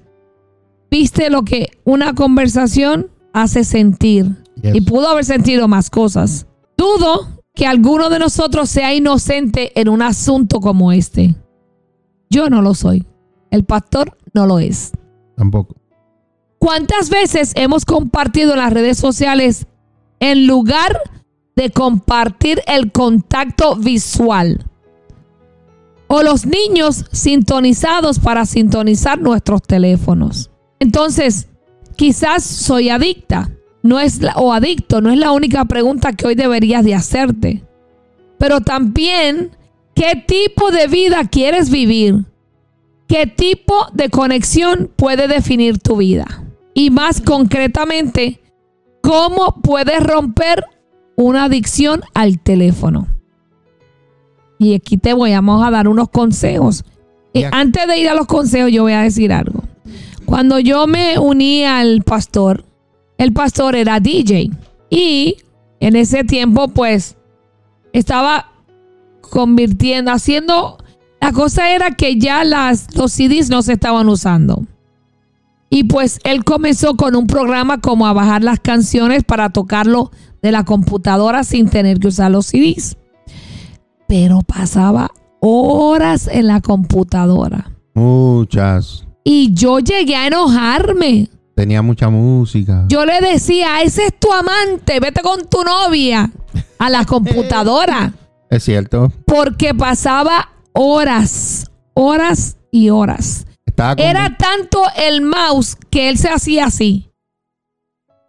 viste lo que una conversación hace sentir. Yes. Y pudo haber sentido más cosas. Dudo que alguno de nosotros sea inocente en un asunto como este. Yo no lo soy. El pastor no lo es. Tampoco. ¿Cuántas veces hemos compartido en las redes sociales en lugar de compartir el contacto visual? O los niños sintonizados para sintonizar nuestros teléfonos. Entonces, quizás soy adicta no es o adicto, no es la única pregunta que hoy deberías de hacerte. Pero también, ¿qué tipo de vida quieres vivir? ¿Qué tipo de conexión puede definir tu vida? Y más concretamente, ¿cómo puedes romper una adicción al teléfono? Y aquí te voy a dar unos consejos. Y antes de ir a los consejos, yo voy a decir algo. Cuando yo me uní al pastor, el pastor era DJ. Y en ese tiempo, pues, estaba convirtiendo, haciendo... La cosa era que ya las, los CDs no se estaban usando. Y pues él comenzó con un programa como a bajar las canciones para tocarlo de la computadora sin tener que usar los CDs. Pero pasaba horas en la computadora. Muchas. Y yo llegué a enojarme. Tenía mucha música. Yo le decía, ese es tu amante, vete con tu novia a la computadora. es cierto. Porque pasaba horas, horas y horas. Era tanto el mouse que él se hacía así.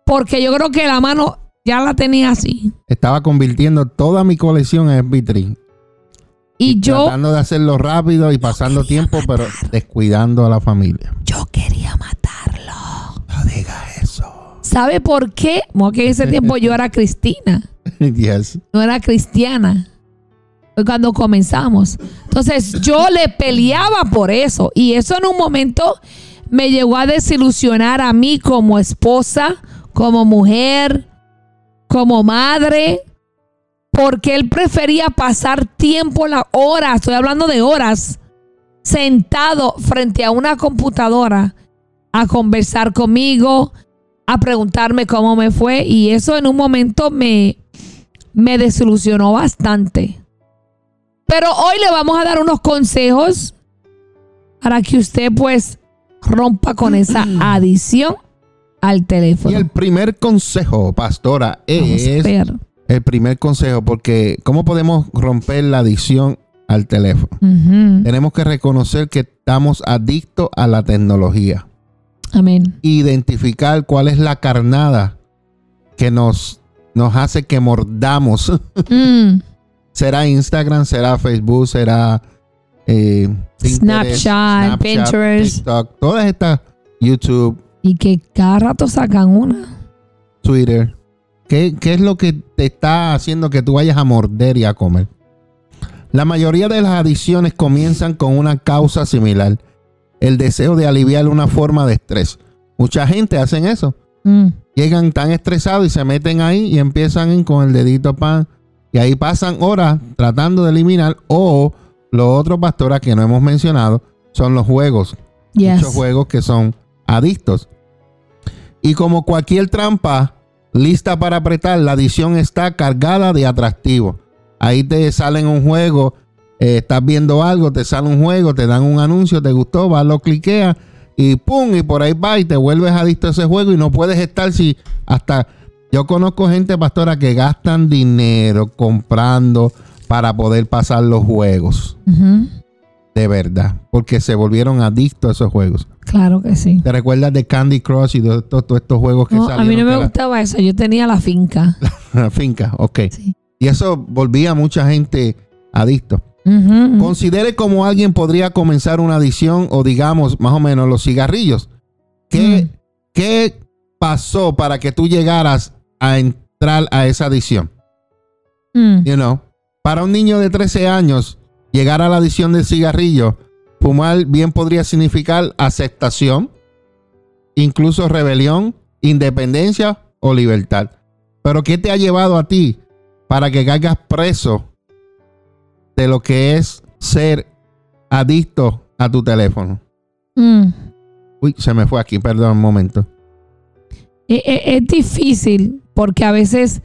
Porque yo creo que la mano ya la tenía así. Estaba convirtiendo toda mi colección en mp Y, yo. Tratando de hacerlo rápido y pasando tiempo, pero descuidando a la familia. Yo quería matarlo. ¿Sabe por qué? Porque en ese tiempo yo era Cristina. Yes. No era cristiana. Fue cuando comenzamos. Entonces yo le peleaba por eso. Y eso en un momento me llegó a desilusionar a mí como esposa, como mujer, como madre. Porque él prefería pasar tiempo, la horas, estoy hablando de horas, sentado frente a una computadora a conversar conmigo, a preguntarme cómo me fue y eso en un momento me, me desilusionó bastante. Pero hoy le vamos a dar unos consejos para que usted pues rompa con esa adición al teléfono. Y el primer consejo, pastora, es el primer consejo porque ¿cómo podemos romper la adicción al teléfono? Tenemos que reconocer que estamos adictos a la tecnología. Amén. Identificar cuál es la carnada que nos, nos hace que mordamos. Mm. será Instagram, será Facebook, será eh, Snapchat, Pinterest, TikTok, todas estas, YouTube. Y que cada rato sacan una. Twitter. ¿Qué, ¿Qué es lo que te está haciendo que tú vayas a morder y a comer? La mayoría de las adicciones comienzan con una causa similar el deseo de aliviar una forma de estrés. Mucha gente hacen eso. Mm. Llegan tan estresados y se meten ahí y empiezan con el dedito pan. Y ahí pasan horas tratando de eliminar. O los otros pastores que no hemos mencionado son los juegos. Muchos juegos que son adictos. Y como cualquier trampa lista para apretar, la adición está cargada de atractivo. Ahí te salen un juego eh, estás viendo algo, te sale un juego, te dan un anuncio, te gustó, vas, lo cliqueas y pum, y por ahí va y te vuelves adicto a ese juego y no puedes estar si hasta... Yo conozco gente, pastora, que gastan dinero comprando para poder pasar los juegos. De verdad. Porque se volvieron adictos a esos juegos. Claro que sí. ¿Te recuerdas de Candy Crush y todos estos juegos que no, A mí no me gustaba eso. Yo tenía la finca. la finca, ok. Y eso volvía a mucha gente adicto. Considere cómo alguien podría comenzar una adicción o digamos más o menos los cigarrillos. ¿Qué. ¿qué pasó para que tú llegaras a entrar a esa adicción? Mm. You know, para un niño de 13 años, llegar a la adicción del cigarrillo, fumar bien podría significar aceptación, incluso rebelión, independencia o libertad. Pero ¿qué te ha llevado a ti para que caigas preso de lo que es ser adicto a tu teléfono. Mm. Uy, se me fue aquí, perdón un momento. E, e, es, difícil porque a veces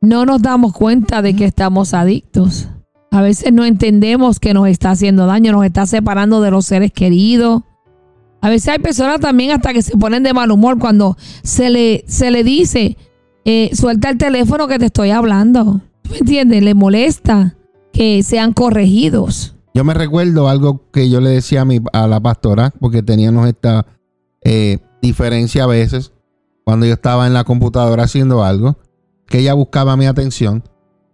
no nos damos cuenta de que estamos adictos. A veces no entendemos que nos está haciendo daño, nos está separando de los seres queridos. A veces hay personas también hasta que se ponen de mal humor cuando se le, se le dice, eh, suelta el teléfono que te estoy hablando. ¿Me entiendes? Le molesta que sean corregidos. Yo me recuerdo algo que yo le decía a, mi, a la pastora, porque teníamos esta eh, diferencia a veces, cuando yo estaba en la computadora haciendo algo, que ella buscaba mi atención.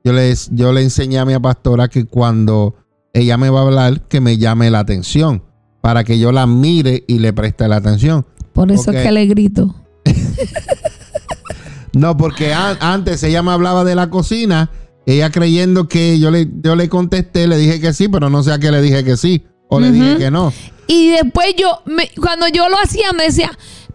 Yo le, yo le enseñé a mi pastora que cuando ella me va a hablar, que me llame la atención, para que yo la mire y le preste la atención. Por eso es que le grito. no, porque antes ella me hablaba de la cocina ella creyendo que yo le, yo le contesté, le dije que sí, pero no sé a qué le dije que sí o le dije que no. Y después yo, cuando yo lo hacía, me decía,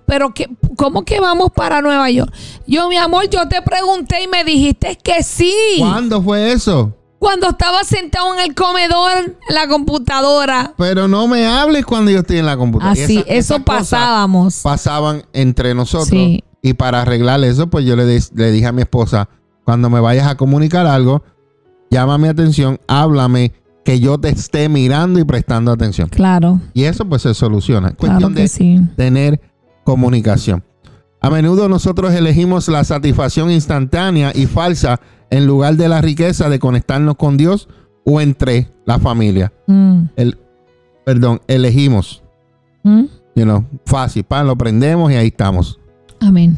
pero que, ¿cómo que vamos para Nueva York? Yo, mi amor, yo te pregunté y me dijiste que sí. ¿Cuándo fue eso? Cuando estaba sentado en el comedor, en la computadora. Pero no me hables cuando yo estoy en la computadora. Así, eso pasábamos. Pasaban entre nosotros. Y para arreglar eso, pues yo le, le dije a mi esposa, cuando me vayas a comunicar algo, llama mi atención, háblame, que yo te esté mirando y prestando atención. Claro. Y eso pues se soluciona. cuestión de tener comunicación. A menudo nosotros elegimos la satisfacción instantánea y falsa en lugar de la riqueza de conectarnos con Dios o entre la familia. Mm. El, perdón, elegimos. Mm. fácil, pan, lo prendemos y ahí estamos. Amén.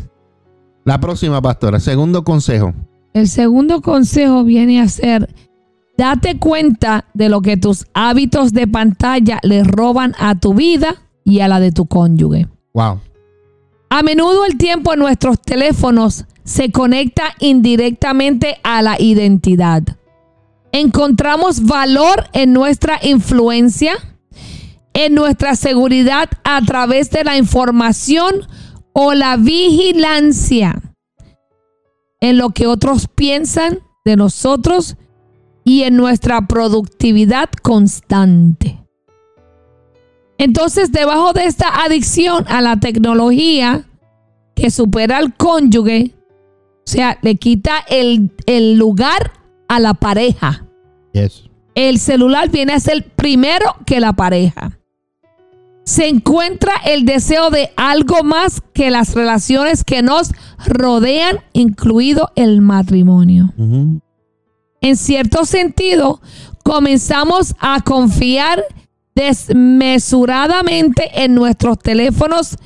La próxima, pastora. Segundo consejo. El segundo consejo viene a ser, date cuenta de lo que tus hábitos de pantalla le roban a tu vida y a la de tu cónyuge. Wow. A menudo el tiempo en nuestros teléfonos se conecta indirectamente a la identidad. Encontramos valor en nuestra influencia, en nuestra seguridad a través de la información o la vigilancia en lo que otros piensan de nosotros y en nuestra productividad constante. Entonces, debajo de esta adicción a la tecnología que supera al cónyuge, o sea, le quita el, lugar a la pareja. El celular viene a ser primero que la pareja. Se encuentra el deseo de algo más que las relaciones que nos rodean, incluido el matrimonio. En cierto sentido, comenzamos a confiar desmesuradamente en nuestros teléfonos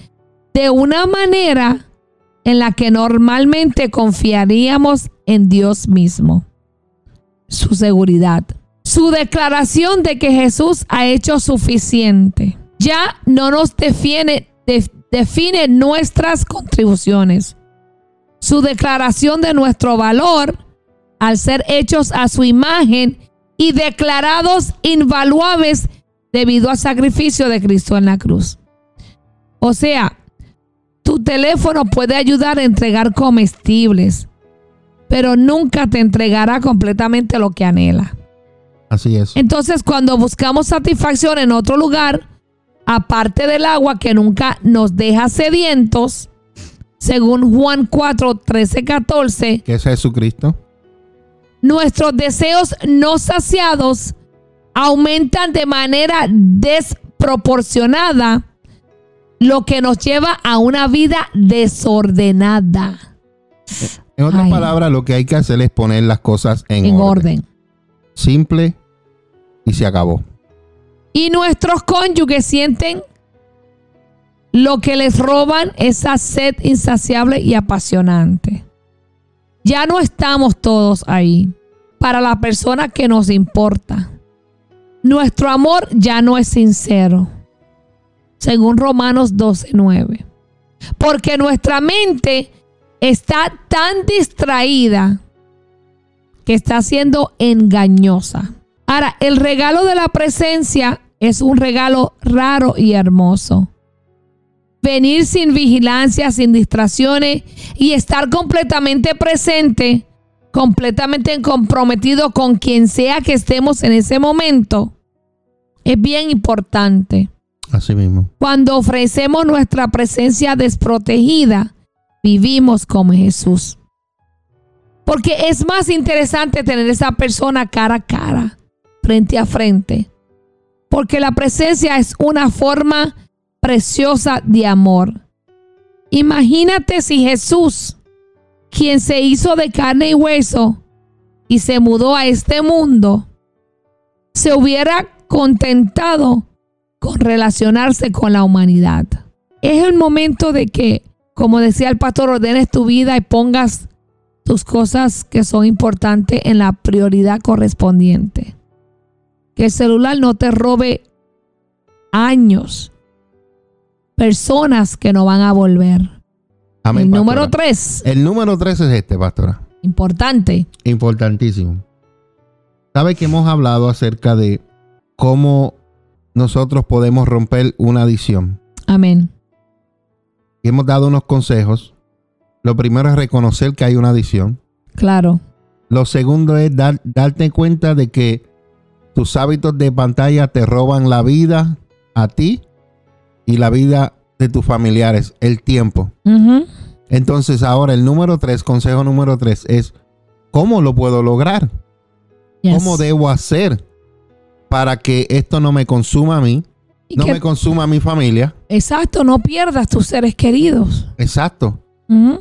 de una manera en la que normalmente confiaríamos en Dios mismo. Su seguridad. Su declaración de que Jesús ha hecho suficiente. Ya no nos define, define nuestras contribuciones su declaración de nuestro valor al ser hechos a su imagen y declarados invaluables debido al sacrificio de Cristo en la cruz. O sea, tu teléfono puede ayudar a entregar comestibles, pero nunca te entregará completamente lo que anhela. Así es. Entonces, cuando buscamos satisfacción en otro lugar, aparte del agua que nunca nos deja sedientos, según Juan 4, 13, 14. Que es Jesucristo. Nuestros deseos no saciados aumentan de manera desproporcionada, lo que nos lleva a una vida desordenada. En otras palabras, lo que hay que hacer es poner las cosas en, orden. orden. Simple y se acabó. Y nuestros cónyuges sienten lo que les roban esa sed insaciable y apasionante. Ya no estamos todos ahí para la persona que nos importa. Nuestro amor ya no es sincero, según Romanos 12:9. Porque nuestra mente está tan distraída que está siendo engañosa. Ahora, el regalo de la presencia es un regalo raro y hermoso venir sin vigilancia, sin distracciones y estar completamente presente, completamente comprometido con quien sea que estemos en ese momento, es bien importante. Así mismo. Cuando ofrecemos nuestra presencia desprotegida, vivimos como Jesús. Porque es más interesante tener esa persona cara a cara, frente a frente. Porque la presencia es una forma preciosa de amor. Imagínate si Jesús, quien se hizo de carne y hueso y se mudó a este mundo, se hubiera contentado con relacionarse con la humanidad. Es el momento de que, como decía el pastor, ordenes tu vida y pongas tus cosas que son importantes en la prioridad correspondiente. Que el celular no te robe años, personas que no van a volver. Amén, el pastora. número tres, El número tres es este, pastora. importante. Importantísimo. ¿Sabe que hemos hablado acerca de cómo nosotros podemos romper una adicción? Amén. Y hemos dado unos consejos. Lo primero es reconocer que hay una adicción. Claro. Lo segundo es dar- darte cuenta de que tus hábitos de pantalla te roban la vida a ti y la vida de tus familiares, el tiempo. Entonces ahora el número tres, consejo número tres es, ¿cómo lo puedo lograr? Yes. ¿Cómo debo hacer para que esto no me consuma a mí, no que- me consuma a mi familia? exacto, no pierdas tus seres queridos. Exacto.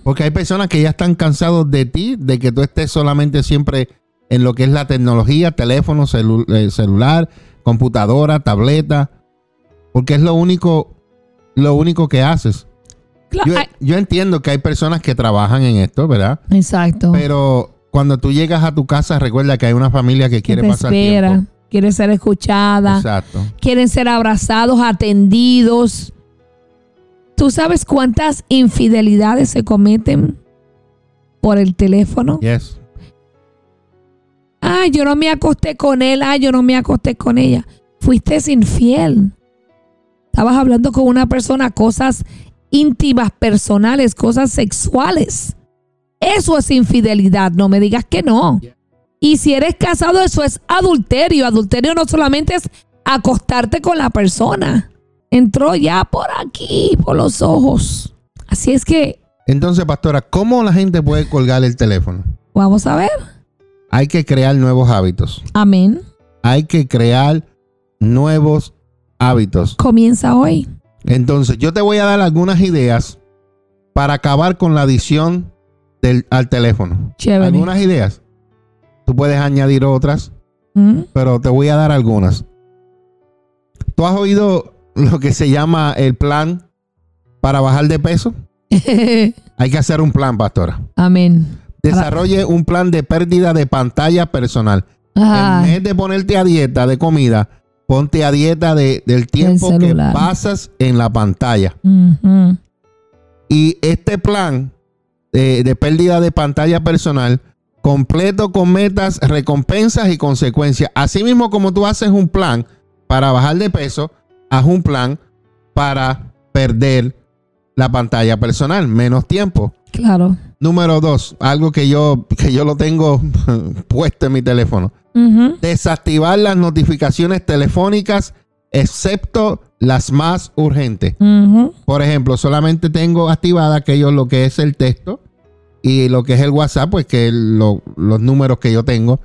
Porque hay personas que ya están cansados de ti, de que tú estés solamente siempre en lo que es la tecnología, teléfono, celu- eh, celular, computadora, tableta, porque es lo único, lo único que haces. Cla- Yo, entiendo que hay personas que trabajan en esto, ¿verdad? exacto. Pero cuando tú llegas a tu casa, recuerda que hay una familia que Que quiere te pasar espera, tiempo. quiere ser escuchada, Exacto. quieren ser abrazados, atendidos. ¿Tú sabes cuántas infidelidades se cometen por el teléfono? Yes. Ah, yo no me acosté con él, ah, yo no me acosté con ella. Fuiste infiel. Estabas hablando con una persona cosas íntimas, personales, cosas sexuales. Eso es infidelidad, no me digas que no. Y si eres casado, eso es adulterio. Adulterio no solamente es acostarte con la persona. Entró ya por aquí, por los ojos. Así es que, Entonces, pastora, ¿cómo la gente puede colgar el teléfono? vamos a ver. Hay que crear nuevos hábitos. Amén. Hay que crear nuevos hábitos. Comienza hoy. Entonces, yo te voy a dar algunas ideas para acabar con la adicción del, al teléfono. Chévere. Algunas ideas. Tú puedes añadir otras, ¿Mm? pero te voy a dar algunas. ¿Tú has oído lo que se llama el plan para bajar de peso? Hay que hacer un plan, pastora. Amén. Desarrolle un plan de pérdida de pantalla personal. En vez de ponerte a dieta de comida, ponte a dieta de- del tiempo que pasas en la pantalla. Y este plan eh, de pérdida de pantalla personal, completo con metas, recompensas y consecuencias. Asimismo como tú haces un plan para bajar de peso, haz un plan para perder la pantalla personal, menos tiempo. Claro. Número dos, algo que yo, que yo lo tengo puesto en mi teléfono. Desactivar las notificaciones telefónicas, excepto las más urgentes. Por ejemplo, solamente tengo activada aquello lo que es el texto y lo que es el WhatsApp, pues que lo- los números que yo tengo.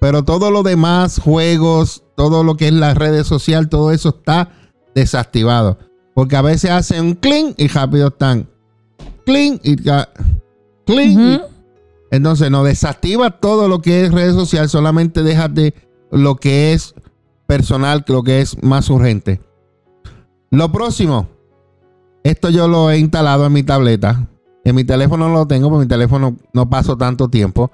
Pero todo lo demás, juegos, todo lo que es la redes social, todo eso está desactivado. Porque a veces hacen un clink y rápido están clink y ca- Ujú. entonces no desactiva todo lo que es redes social, solamente déjate lo que es personal, lo que es más urgente. Lo próximo, esto yo lo he instalado en mi tableta. En mi teléfono no lo tengo, porque mi teléfono no paso tanto tiempo.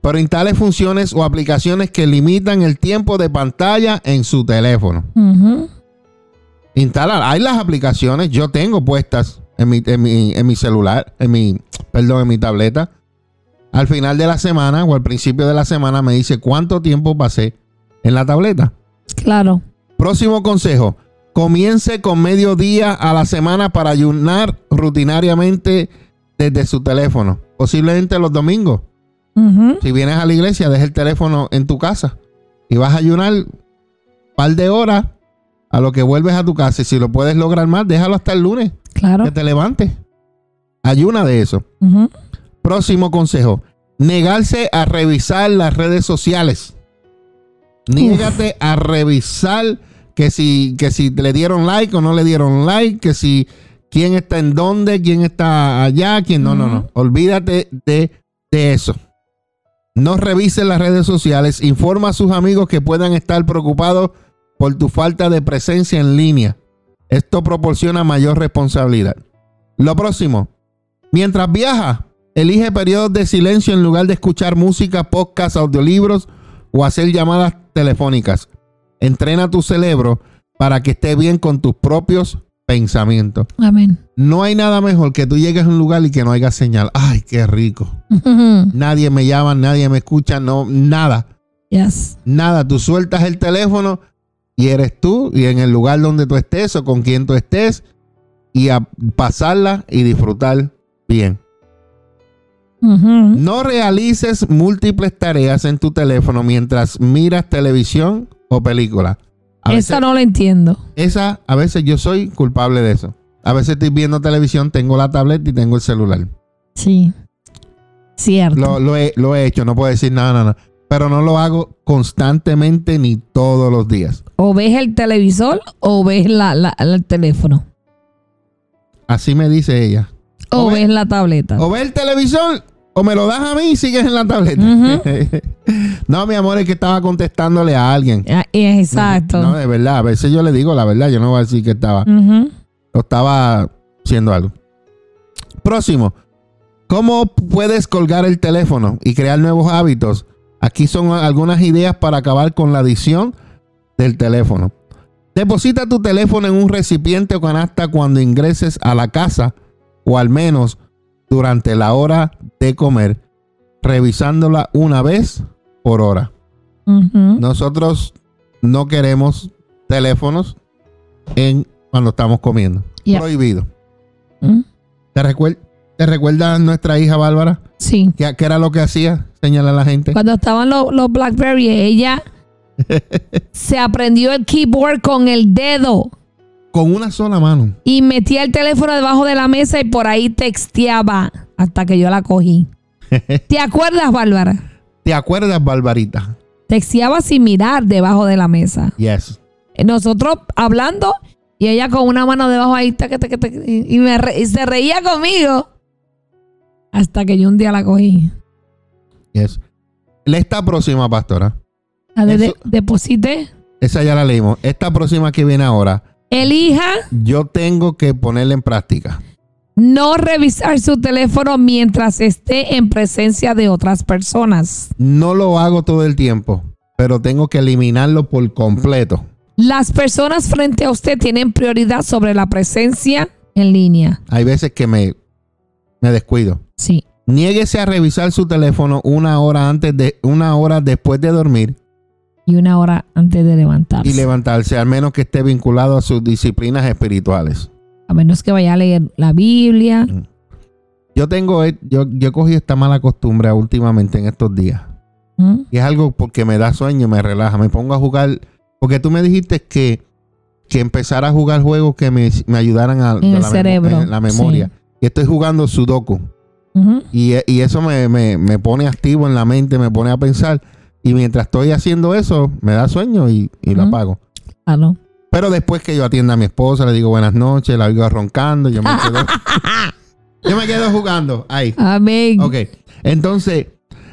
Pero instale funciones o aplicaciones que limitan el tiempo de pantalla en su teléfono. Ujú. Instalar. Hay las aplicaciones, yo tengo puestas en mi, en mi, en mi celular, en mi, perdón, en mi tableta. Al final de la semana o al principio de la semana me dice cuánto tiempo pasé en la tableta. Claro. Próximo consejo. Comience con medio día a la semana para ayunar rutinariamente desde su teléfono. Posiblemente los domingos. Si vienes a la iglesia, deja el teléfono en tu casa. Y vas a ayunar un par de horas a lo que vuelves a tu casa. Y si lo puedes lograr más, déjalo hasta el lunes. Claro. Que te levantes. Ayuna de eso. Próximo consejo. negarse a revisar las redes sociales. Niégate a revisar que si, que si le dieron like o no le dieron like, que si quién está en dónde, quién está allá, quién no, no, no. Olvídate de, de eso. No revise las redes sociales. Informa a sus amigos que puedan estar preocupados por tu falta de presencia en línea. Esto proporciona mayor responsabilidad. Lo próximo. Mientras viaja, elige periodos de silencio en lugar de escuchar música, podcasts, audiolibros o hacer llamadas telefónicas. Entrena tu cerebro para que esté bien con tus propios pensamientos. Amén. No hay nada mejor que tú llegues a un lugar y que no haya señal. Ay, qué rico. Nadie me llama, nadie me escucha, no, nada. Yes. Nada, tú sueltas el teléfono y eres tú y en el lugar donde tú estés o con quien tú estés y a pasarla y disfrutar bien. No realices múltiples tareas en tu teléfono mientras miras televisión o película. A veces, Esa no la entiendo. esa, a veces yo soy culpable de eso. A veces estoy viendo televisión, tengo la tableta y tengo el celular. Sí. Cierto. Lo, lo he, lo he hecho, no puedo decir nada, nada. Pero no lo hago constantemente ni todos los días. O ves el televisor o ves la, la- el teléfono. Así me dice ella. O, O ve- ves la tableta. O ve el televisor o me lo das a mí y sigues en la tableta. no, mi amor, es que estaba contestándole a alguien. Ah, Exacto. No, de verdad. A veces yo le digo la verdad. Yo no voy a decir que estaba. Ujú. O estaba haciendo algo. Próximo. ¿Cómo puedes colgar el teléfono y crear nuevos hábitos? Aquí son algunas ideas para acabar con la adicción del teléfono. Deposita tu teléfono en un recipiente o canasta cuando ingreses a la casa o al menos durante la hora de comer, revisándola una vez por hora. Nosotros no queremos teléfonos en cuando estamos comiendo. Yeah. Prohibido. Mm. ¿Te, recuer- ¿Te recuerda nuestra hija Bárbara? Sí. ¿Qué, qué era lo que hacía? Señala a la gente. Cuando estaban los, los Blackberry, ella se aprendió el keyboard con el dedo Con una sola mano. y metía el teléfono debajo de la mesa y por ahí texteaba hasta que yo la cogí. ¿Te acuerdas, Bárbara? ¿Te acuerdas, Barbarita? Texteaba sin mirar debajo de la mesa. Yes. Nosotros hablando y ella con una mano debajo ahí y, y me re- y se reía conmigo hasta que yo un día la cogí. Yes. Esta próxima, pastora. La de- de- Eso- deposité. Esa ya la leímos. Esta próxima que viene ahora, Elija yo tengo que ponerla en práctica. no revisar su teléfono mientras esté en presencia de otras personas. No lo hago todo el tiempo, pero tengo que eliminarlo por completo. Las personas frente a usted tienen prioridad sobre la presencia en línea. Hay veces que me, me descuido. Sí. Niéguese a revisar su teléfono una hora antes de una hora después de dormir Y una hora antes de levantarse. y levantarse, al menos que esté vinculado a sus disciplinas espirituales. a menos que vaya a leer la Biblia. Yo tengo, e- yo, yo cogido esta mala costumbre últimamente en estos días. ¿Mm? Y es algo porque me da sueño, me relaja, me pongo a jugar. Porque tú me dijiste que, que empezara a jugar juegos que me, me ayudaran a, En a el la, cerebro, en la memoria. Y estoy jugando Sudoku. Y, y eso me, me- me pone activo en la mente, me pone a pensar. Y mientras estoy haciendo eso, me da sueño y, y lo apago. Claro. Pero después que yo atienda a mi esposa, le digo buenas noches, la oigo roncando, yo me quedo, yo me quedo jugando ahí. Amén. Ok, entonces,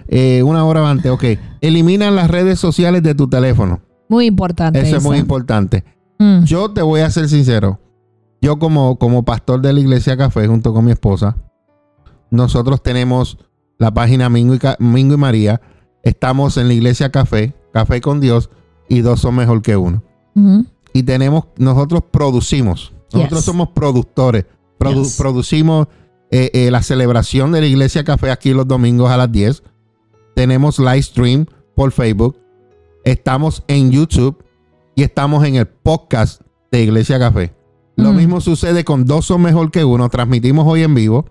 eh, una hora antes, ok. Elimina las redes sociales de tu teléfono. Muy importante. Eso es muy importante. Mm. Yo te voy a ser sincero. Yo como, como pastor de la iglesia Café junto con mi esposa, nosotros tenemos la página Mingo y, Mingo y María. Estamos en la iglesia Café, Café con Dios, y dos son mejor que uno. Y tenemos, nosotros producimos, nosotros Yes. somos productores. Produ- Yes. Producimos eh, eh, la celebración de la iglesia Café aquí los domingos a las 10. Tenemos live stream por Facebook. Estamos en YouTube y estamos en el podcast de Iglesia Café. Lo Mm. mismo sucede con Dos son mejor que uno. Transmitimos hoy en vivo.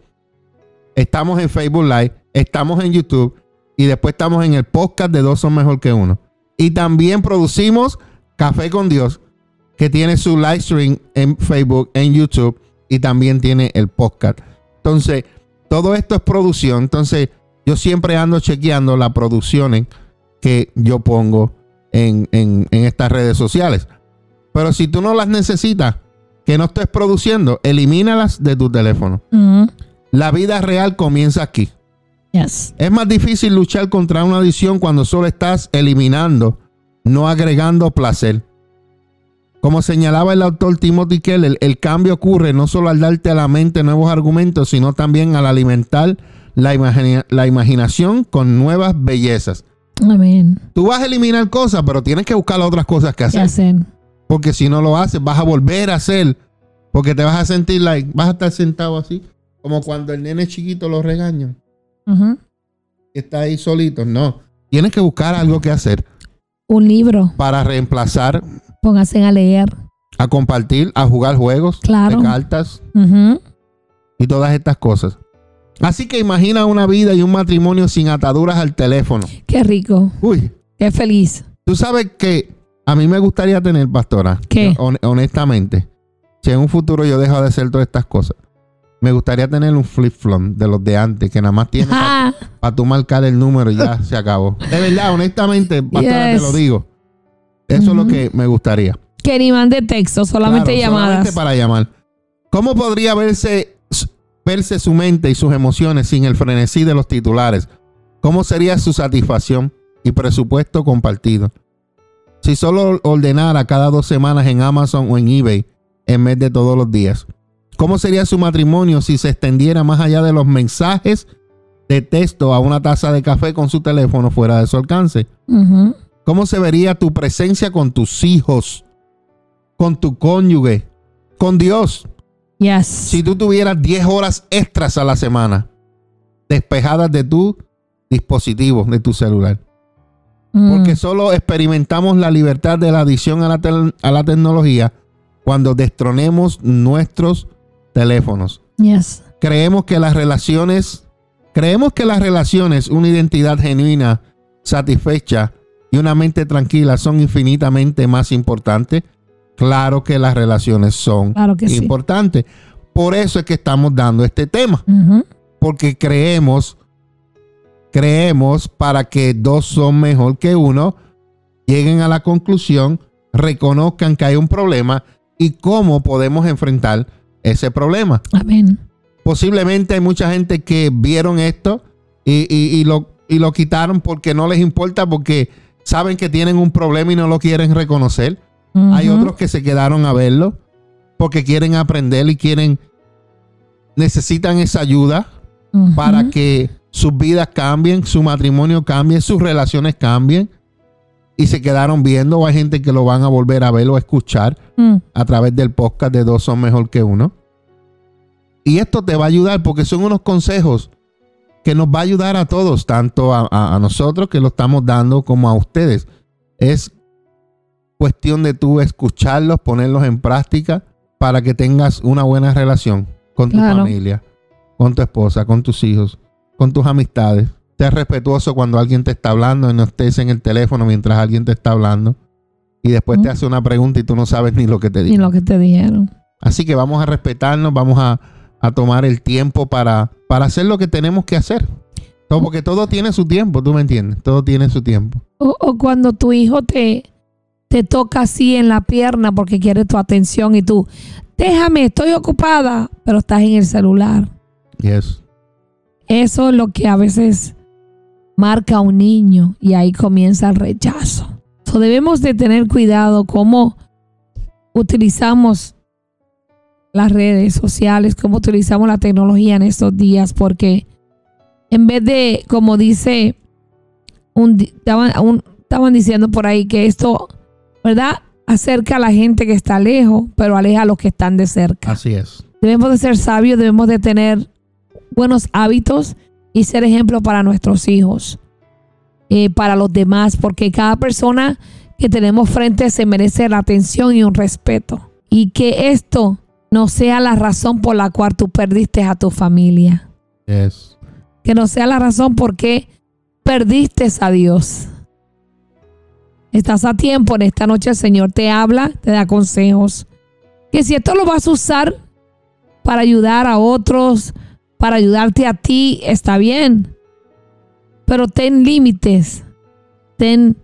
Estamos en Facebook Live. Estamos en YouTube. Y después estamos en el podcast de Dos son mejor que uno. Y también producimos Café con Dios, que tiene su live stream en Facebook, en YouTube. Y también tiene el podcast. Entonces, todo esto es producción. Entonces, yo siempre ando chequeando las producciones que yo pongo en, en, estas redes sociales. Pero si tú no las necesitas, que no estés produciendo, elimínalas de tu teléfono. Ujú. La vida real comienza aquí. Yes. Es más difícil luchar contra una adicción cuando solo estás eliminando, no agregando placer. Como señalaba el autor Timothy Keller, el cambio ocurre no solo al darte a la mente nuevos argumentos, sino también al alimentar la, imagina- la imaginación con nuevas bellezas. Amén. Tú vas a eliminar cosas, pero tienes que buscar otras cosas que ¿Qué hacer. hacer? Porque si no lo haces, vas a volver a hacer. Porque te vas a sentir like, vas a estar sentado así, como cuando el nene chiquito lo regañan. Está ahí solito. No. Tienes que buscar algo que hacer Un libro. para reemplazar, Pónganse a leer. a compartir, a jugar juegos Claro. de cartas y todas estas cosas. Así que imagina una vida y un matrimonio sin ataduras al teléfono. Qué rico. Uy, Qué feliz. tú sabes que a mí me gustaría tener, pastora, ¿Qué? hon- honestamente, si en un futuro yo dejo de hacer todas estas cosas, me gustaría tener un flip-flop de los de antes, que nada más tiene para tú marcar el número y ya se acabó. De verdad, honestamente, pastora, Yes. te lo digo. Eso es lo que me gustaría. que ni mande texto, solamente Claro, llamadas. solamente para llamar. ¿Cómo podría verse, verse su mente y sus emociones sin el frenesí de los titulares? ¿Cómo sería su satisfacción y presupuesto compartido? Si solo ordenara cada dos semanas en Amazon o en eBay en vez de todos los días. ¿Cómo sería su matrimonio si se extendiera más allá de los mensajes de texto a una taza de café con su teléfono fuera de su alcance? ¿Cómo se vería tu presencia con tus hijos, con tu cónyuge, con Dios? Yes. Si tú tuvieras 10 horas extras a la semana despejadas de tu dispositivo, de tu celular. Mm. Porque solo experimentamos la libertad de la adicción a la, a la tecnología cuando destronemos nuestros teléfonos. Yes. Creemos que las relaciones, creemos que las relaciones, una identidad genuina, satisfecha y una mente tranquila son infinitamente más importantes. Claro que las relaciones son Claro sí. importantes. Por eso es que estamos dando este tema, porque creemos, creemos para que dos son mejor que uno, lleguen a la conclusión, reconozcan que hay un problema y cómo podemos enfrentar ese problema Amén. posiblemente hay mucha gente que vieron esto y, y- y lo, y lo quitaron porque no les importa, porque saben que tienen un problema y no lo quieren reconocer. Hay otros que se quedaron a verlo porque quieren aprender y quieren, necesitan esa ayuda para que sus vidas cambien, su matrimonio cambie, sus relaciones cambien. Y se quedaron viendo, o hay gente que lo van a volver a ver o a escuchar Mm. a través del podcast de Dos son mejor que uno. Y esto te va a ayudar porque son unos consejos que nos va a ayudar a todos, tanto a, a- a nosotros que lo estamos dando como a ustedes. Es cuestión de tú escucharlos, ponerlos en práctica para que tengas una buena relación con tu Claro. familia, con tu esposa, con tus hijos, con tus amistades. Sé respetuoso cuando alguien te está hablando y no estés en el teléfono mientras alguien te está hablando. Y después te hace una pregunta y tú no sabes ni lo que te Ni dice. lo que te dijeron. Así que vamos a respetarnos, vamos a, a tomar el tiempo para, para hacer lo que tenemos que hacer. Todo, porque todo tiene su tiempo, tú me entiendes. Todo tiene su tiempo. O, o cuando tu hijo te, te toca así en la pierna porque quiere tu atención y tú, déjame, estoy ocupada, pero estás en el celular. Yes. Eso es lo que a veces marca a un niño y ahí comienza el rechazo. So, debemos de tener cuidado cómo utilizamos las redes sociales, cómo utilizamos la tecnología en estos días, porque en vez de, como dice, un, estaban, un- estaban diciendo por ahí que esto, ¿verdad? Acerca a la gente que está lejos, pero aleja a los que están de cerca. Así es. Debemos de ser sabios, debemos de tener buenos hábitos y ser ejemplo para nuestros hijos, eh, para los demás, porque cada persona que tenemos frente se merece la atención y un respeto. Y que esto no sea la razón por la cual tú perdiste a tu familia. Yes. Que no sea la razón por qué perdiste a Dios. Estás a tiempo, en esta noche el Señor te habla, te da consejos. Que si esto lo vas a usar para ayudar a otros, para ayudarte a ti, está bien. Pero ten límites, ten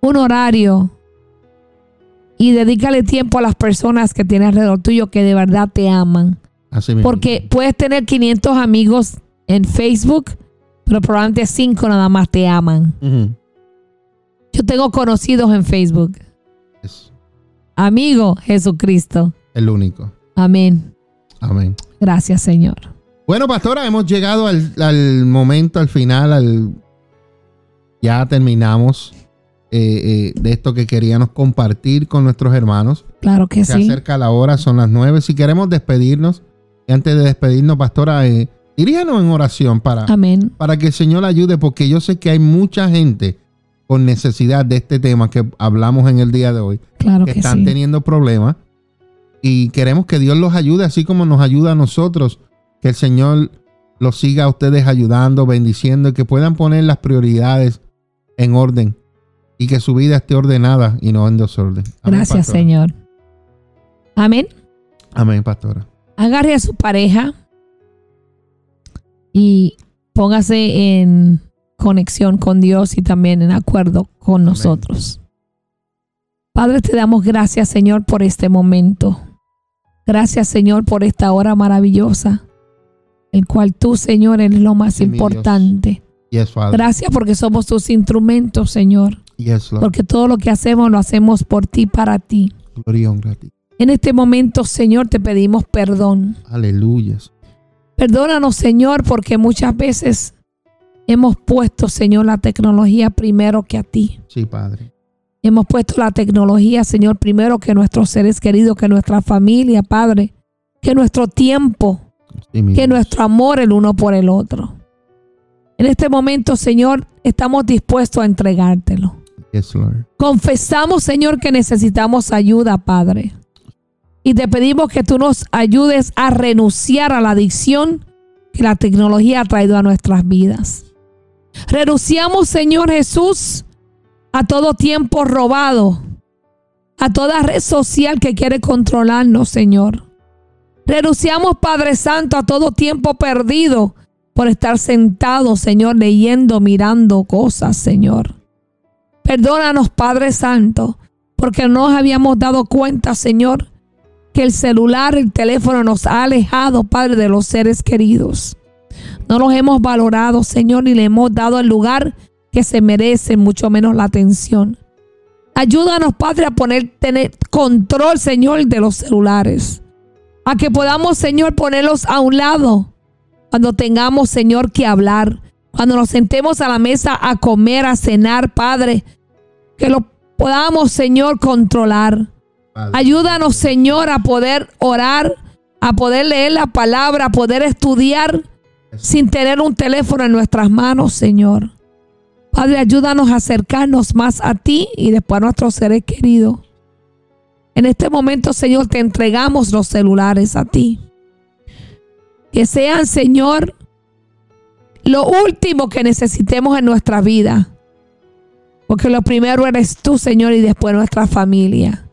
un horario y dedícale tiempo a las personas que tienes alrededor tuyo que de verdad te aman. Así mismo. Porque puedes tener 500 amigos en Facebook, pero probablemente 5 nada más te aman. Yo tengo conocidos en Facebook. Amigo Jesucristo. el único. Amén. Amén. Gracias, Señor. Bueno, pastora, hemos llegado al, al momento, al final, al ya terminamos eh, eh, de esto que queríamos compartir con nuestros hermanos. Claro que Se sí. acerca la hora, son las nueve. Si queremos despedirnos, y antes de despedirnos, pastora, eh, iríanos en oración para, Amén. para que el Señor ayude, porque yo sé que hay mucha gente con necesidad de este tema que hablamos en el día de hoy, Claro que que están sí. teniendo problemas y queremos que Dios los ayude, así como nos ayuda a nosotros, que el Señor los siga a ustedes ayudando, bendiciendo y que puedan poner las prioridades en orden y que su vida esté ordenada y no en desorden. Amén, Gracias, pastora. Señor. Amén. Amén, pastora. Agarre a su pareja y póngase en conexión con Dios y también en acuerdo con nosotros. Padre, te damos gracias, Señor, por este momento. Gracias, Señor, por esta hora maravillosa, el cual tú, Señor, eres lo más Sí, importante. Yes. Gracias porque somos tus instrumentos, Señor. Yes. Porque todo lo que hacemos lo hacemos por ti, para ti. Gloria y honra a ti. En este momento, Señor, te pedimos perdón. Aleluya. Perdónanos, Señor, porque muchas veces hemos puesto, Señor, la tecnología primero que a ti. Sí, Padre. Hemos puesto la tecnología, Señor, primero que nuestros seres queridos, que nuestra familia, Padre, que nuestro tiempo, Sí, que Dios. nuestro amor el uno por el otro. En este momento, Señor, estamos dispuestos a entregártelo. Yes, Lord. Confesamos, Señor, que necesitamos ayuda, Padre. Y te pedimos que tú nos ayudes a renunciar a la adicción que la tecnología ha traído a nuestras vidas. Renunciamos, Señor Jesús, a todo tiempo robado, a toda red social que quiere controlarnos, Señor. Renunciamos, Padre Santo, a todo tiempo perdido por estar sentado, Señor, leyendo, mirando cosas, Señor. Perdónanos, Padre Santo, porque no nos habíamos dado cuenta, Señor, que el celular, el teléfono nos ha alejado, Padre, de los seres queridos. No los hemos valorado, Señor, ni le hemos dado el lugar que se merece, mucho menos la atención. Ayúdanos, Padre, a poner, tener control, Señor, de los celulares. A que podamos, Señor, ponerlos a un lado cuando tengamos, Señor, que hablar. Cuando nos sentemos a la mesa a comer, a cenar, Padre, que lo podamos, Señor, controlar. Ayúdanos, Señor, a poder orar, a poder leer la palabra, a poder estudiar sin tener un teléfono en nuestras manos, Señor. Padre, ayúdanos a acercarnos más a ti y después a nuestros seres queridos. En este momento, Señor, te entregamos los celulares a ti. Que sean, Señor, lo último que necesitemos en nuestra vida. Porque lo primero eres tú, Señor, y después nuestra familia.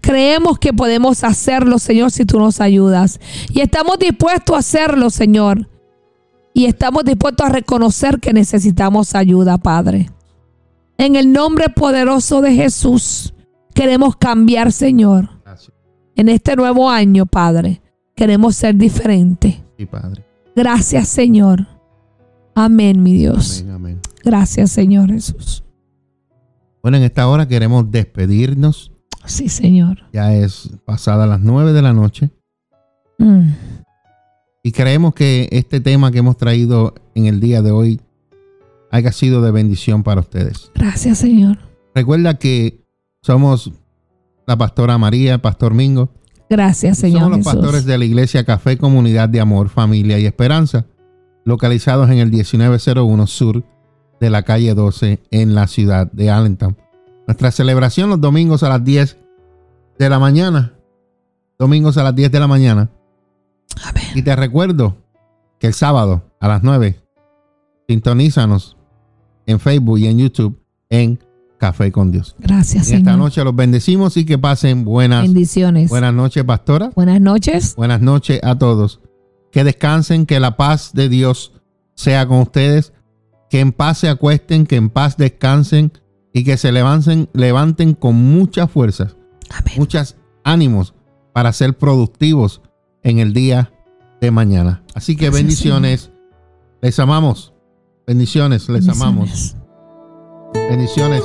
Creemos que podemos hacerlo, Señor, si tú nos ayudas. Y estamos dispuestos a hacerlo, Señor. Y estamos dispuestos a reconocer que necesitamos ayuda, Padre. En el nombre poderoso de Jesús, queremos cambiar, Señor. En este nuevo año, Padre, queremos ser diferentes. Sí, Padre. Gracias, Señor. Amén, mi Dios. Amén, amén. Gracias, Señor Jesús. Bueno, en esta hora queremos despedirnos. Sí, Señor. Ya es pasada las nueve de la noche. Mm. Y creemos que este tema que hemos traído en el día de hoy haya sido de bendición para ustedes. Gracias, Señor. Recuerda que somos la pastora María, el pastor Mingo. Gracias, Señor somos los Jesús. pastores de la iglesia Café Comunidad de Amor, Familia y Esperanza, localizados en el 1901 sur de la calle 12 en la ciudad de Allentown. Nuestra celebración los domingos a las 10 de la mañana. Domingos a las 10 de la mañana. Amén. Y te recuerdo que el sábado a las 9 sintonízanos en Facebook y en YouTube en Café con Dios. Gracias, En esta Señor. noche los bendecimos y que pasen buenas, Bendiciones. buenas noches, pastora. Buenas noches. Buenas noches a todos. Que descansen, que la paz de Dios sea con ustedes. que en paz se acuesten, que en paz descansen y que se levanten, levanten con muchas fuerzas, Amén. muchos ánimos para ser productivos en el día de mañana. Así que Gracias, bendiciones. Les amamos. Bendiciones, les amamos. Bendiciones.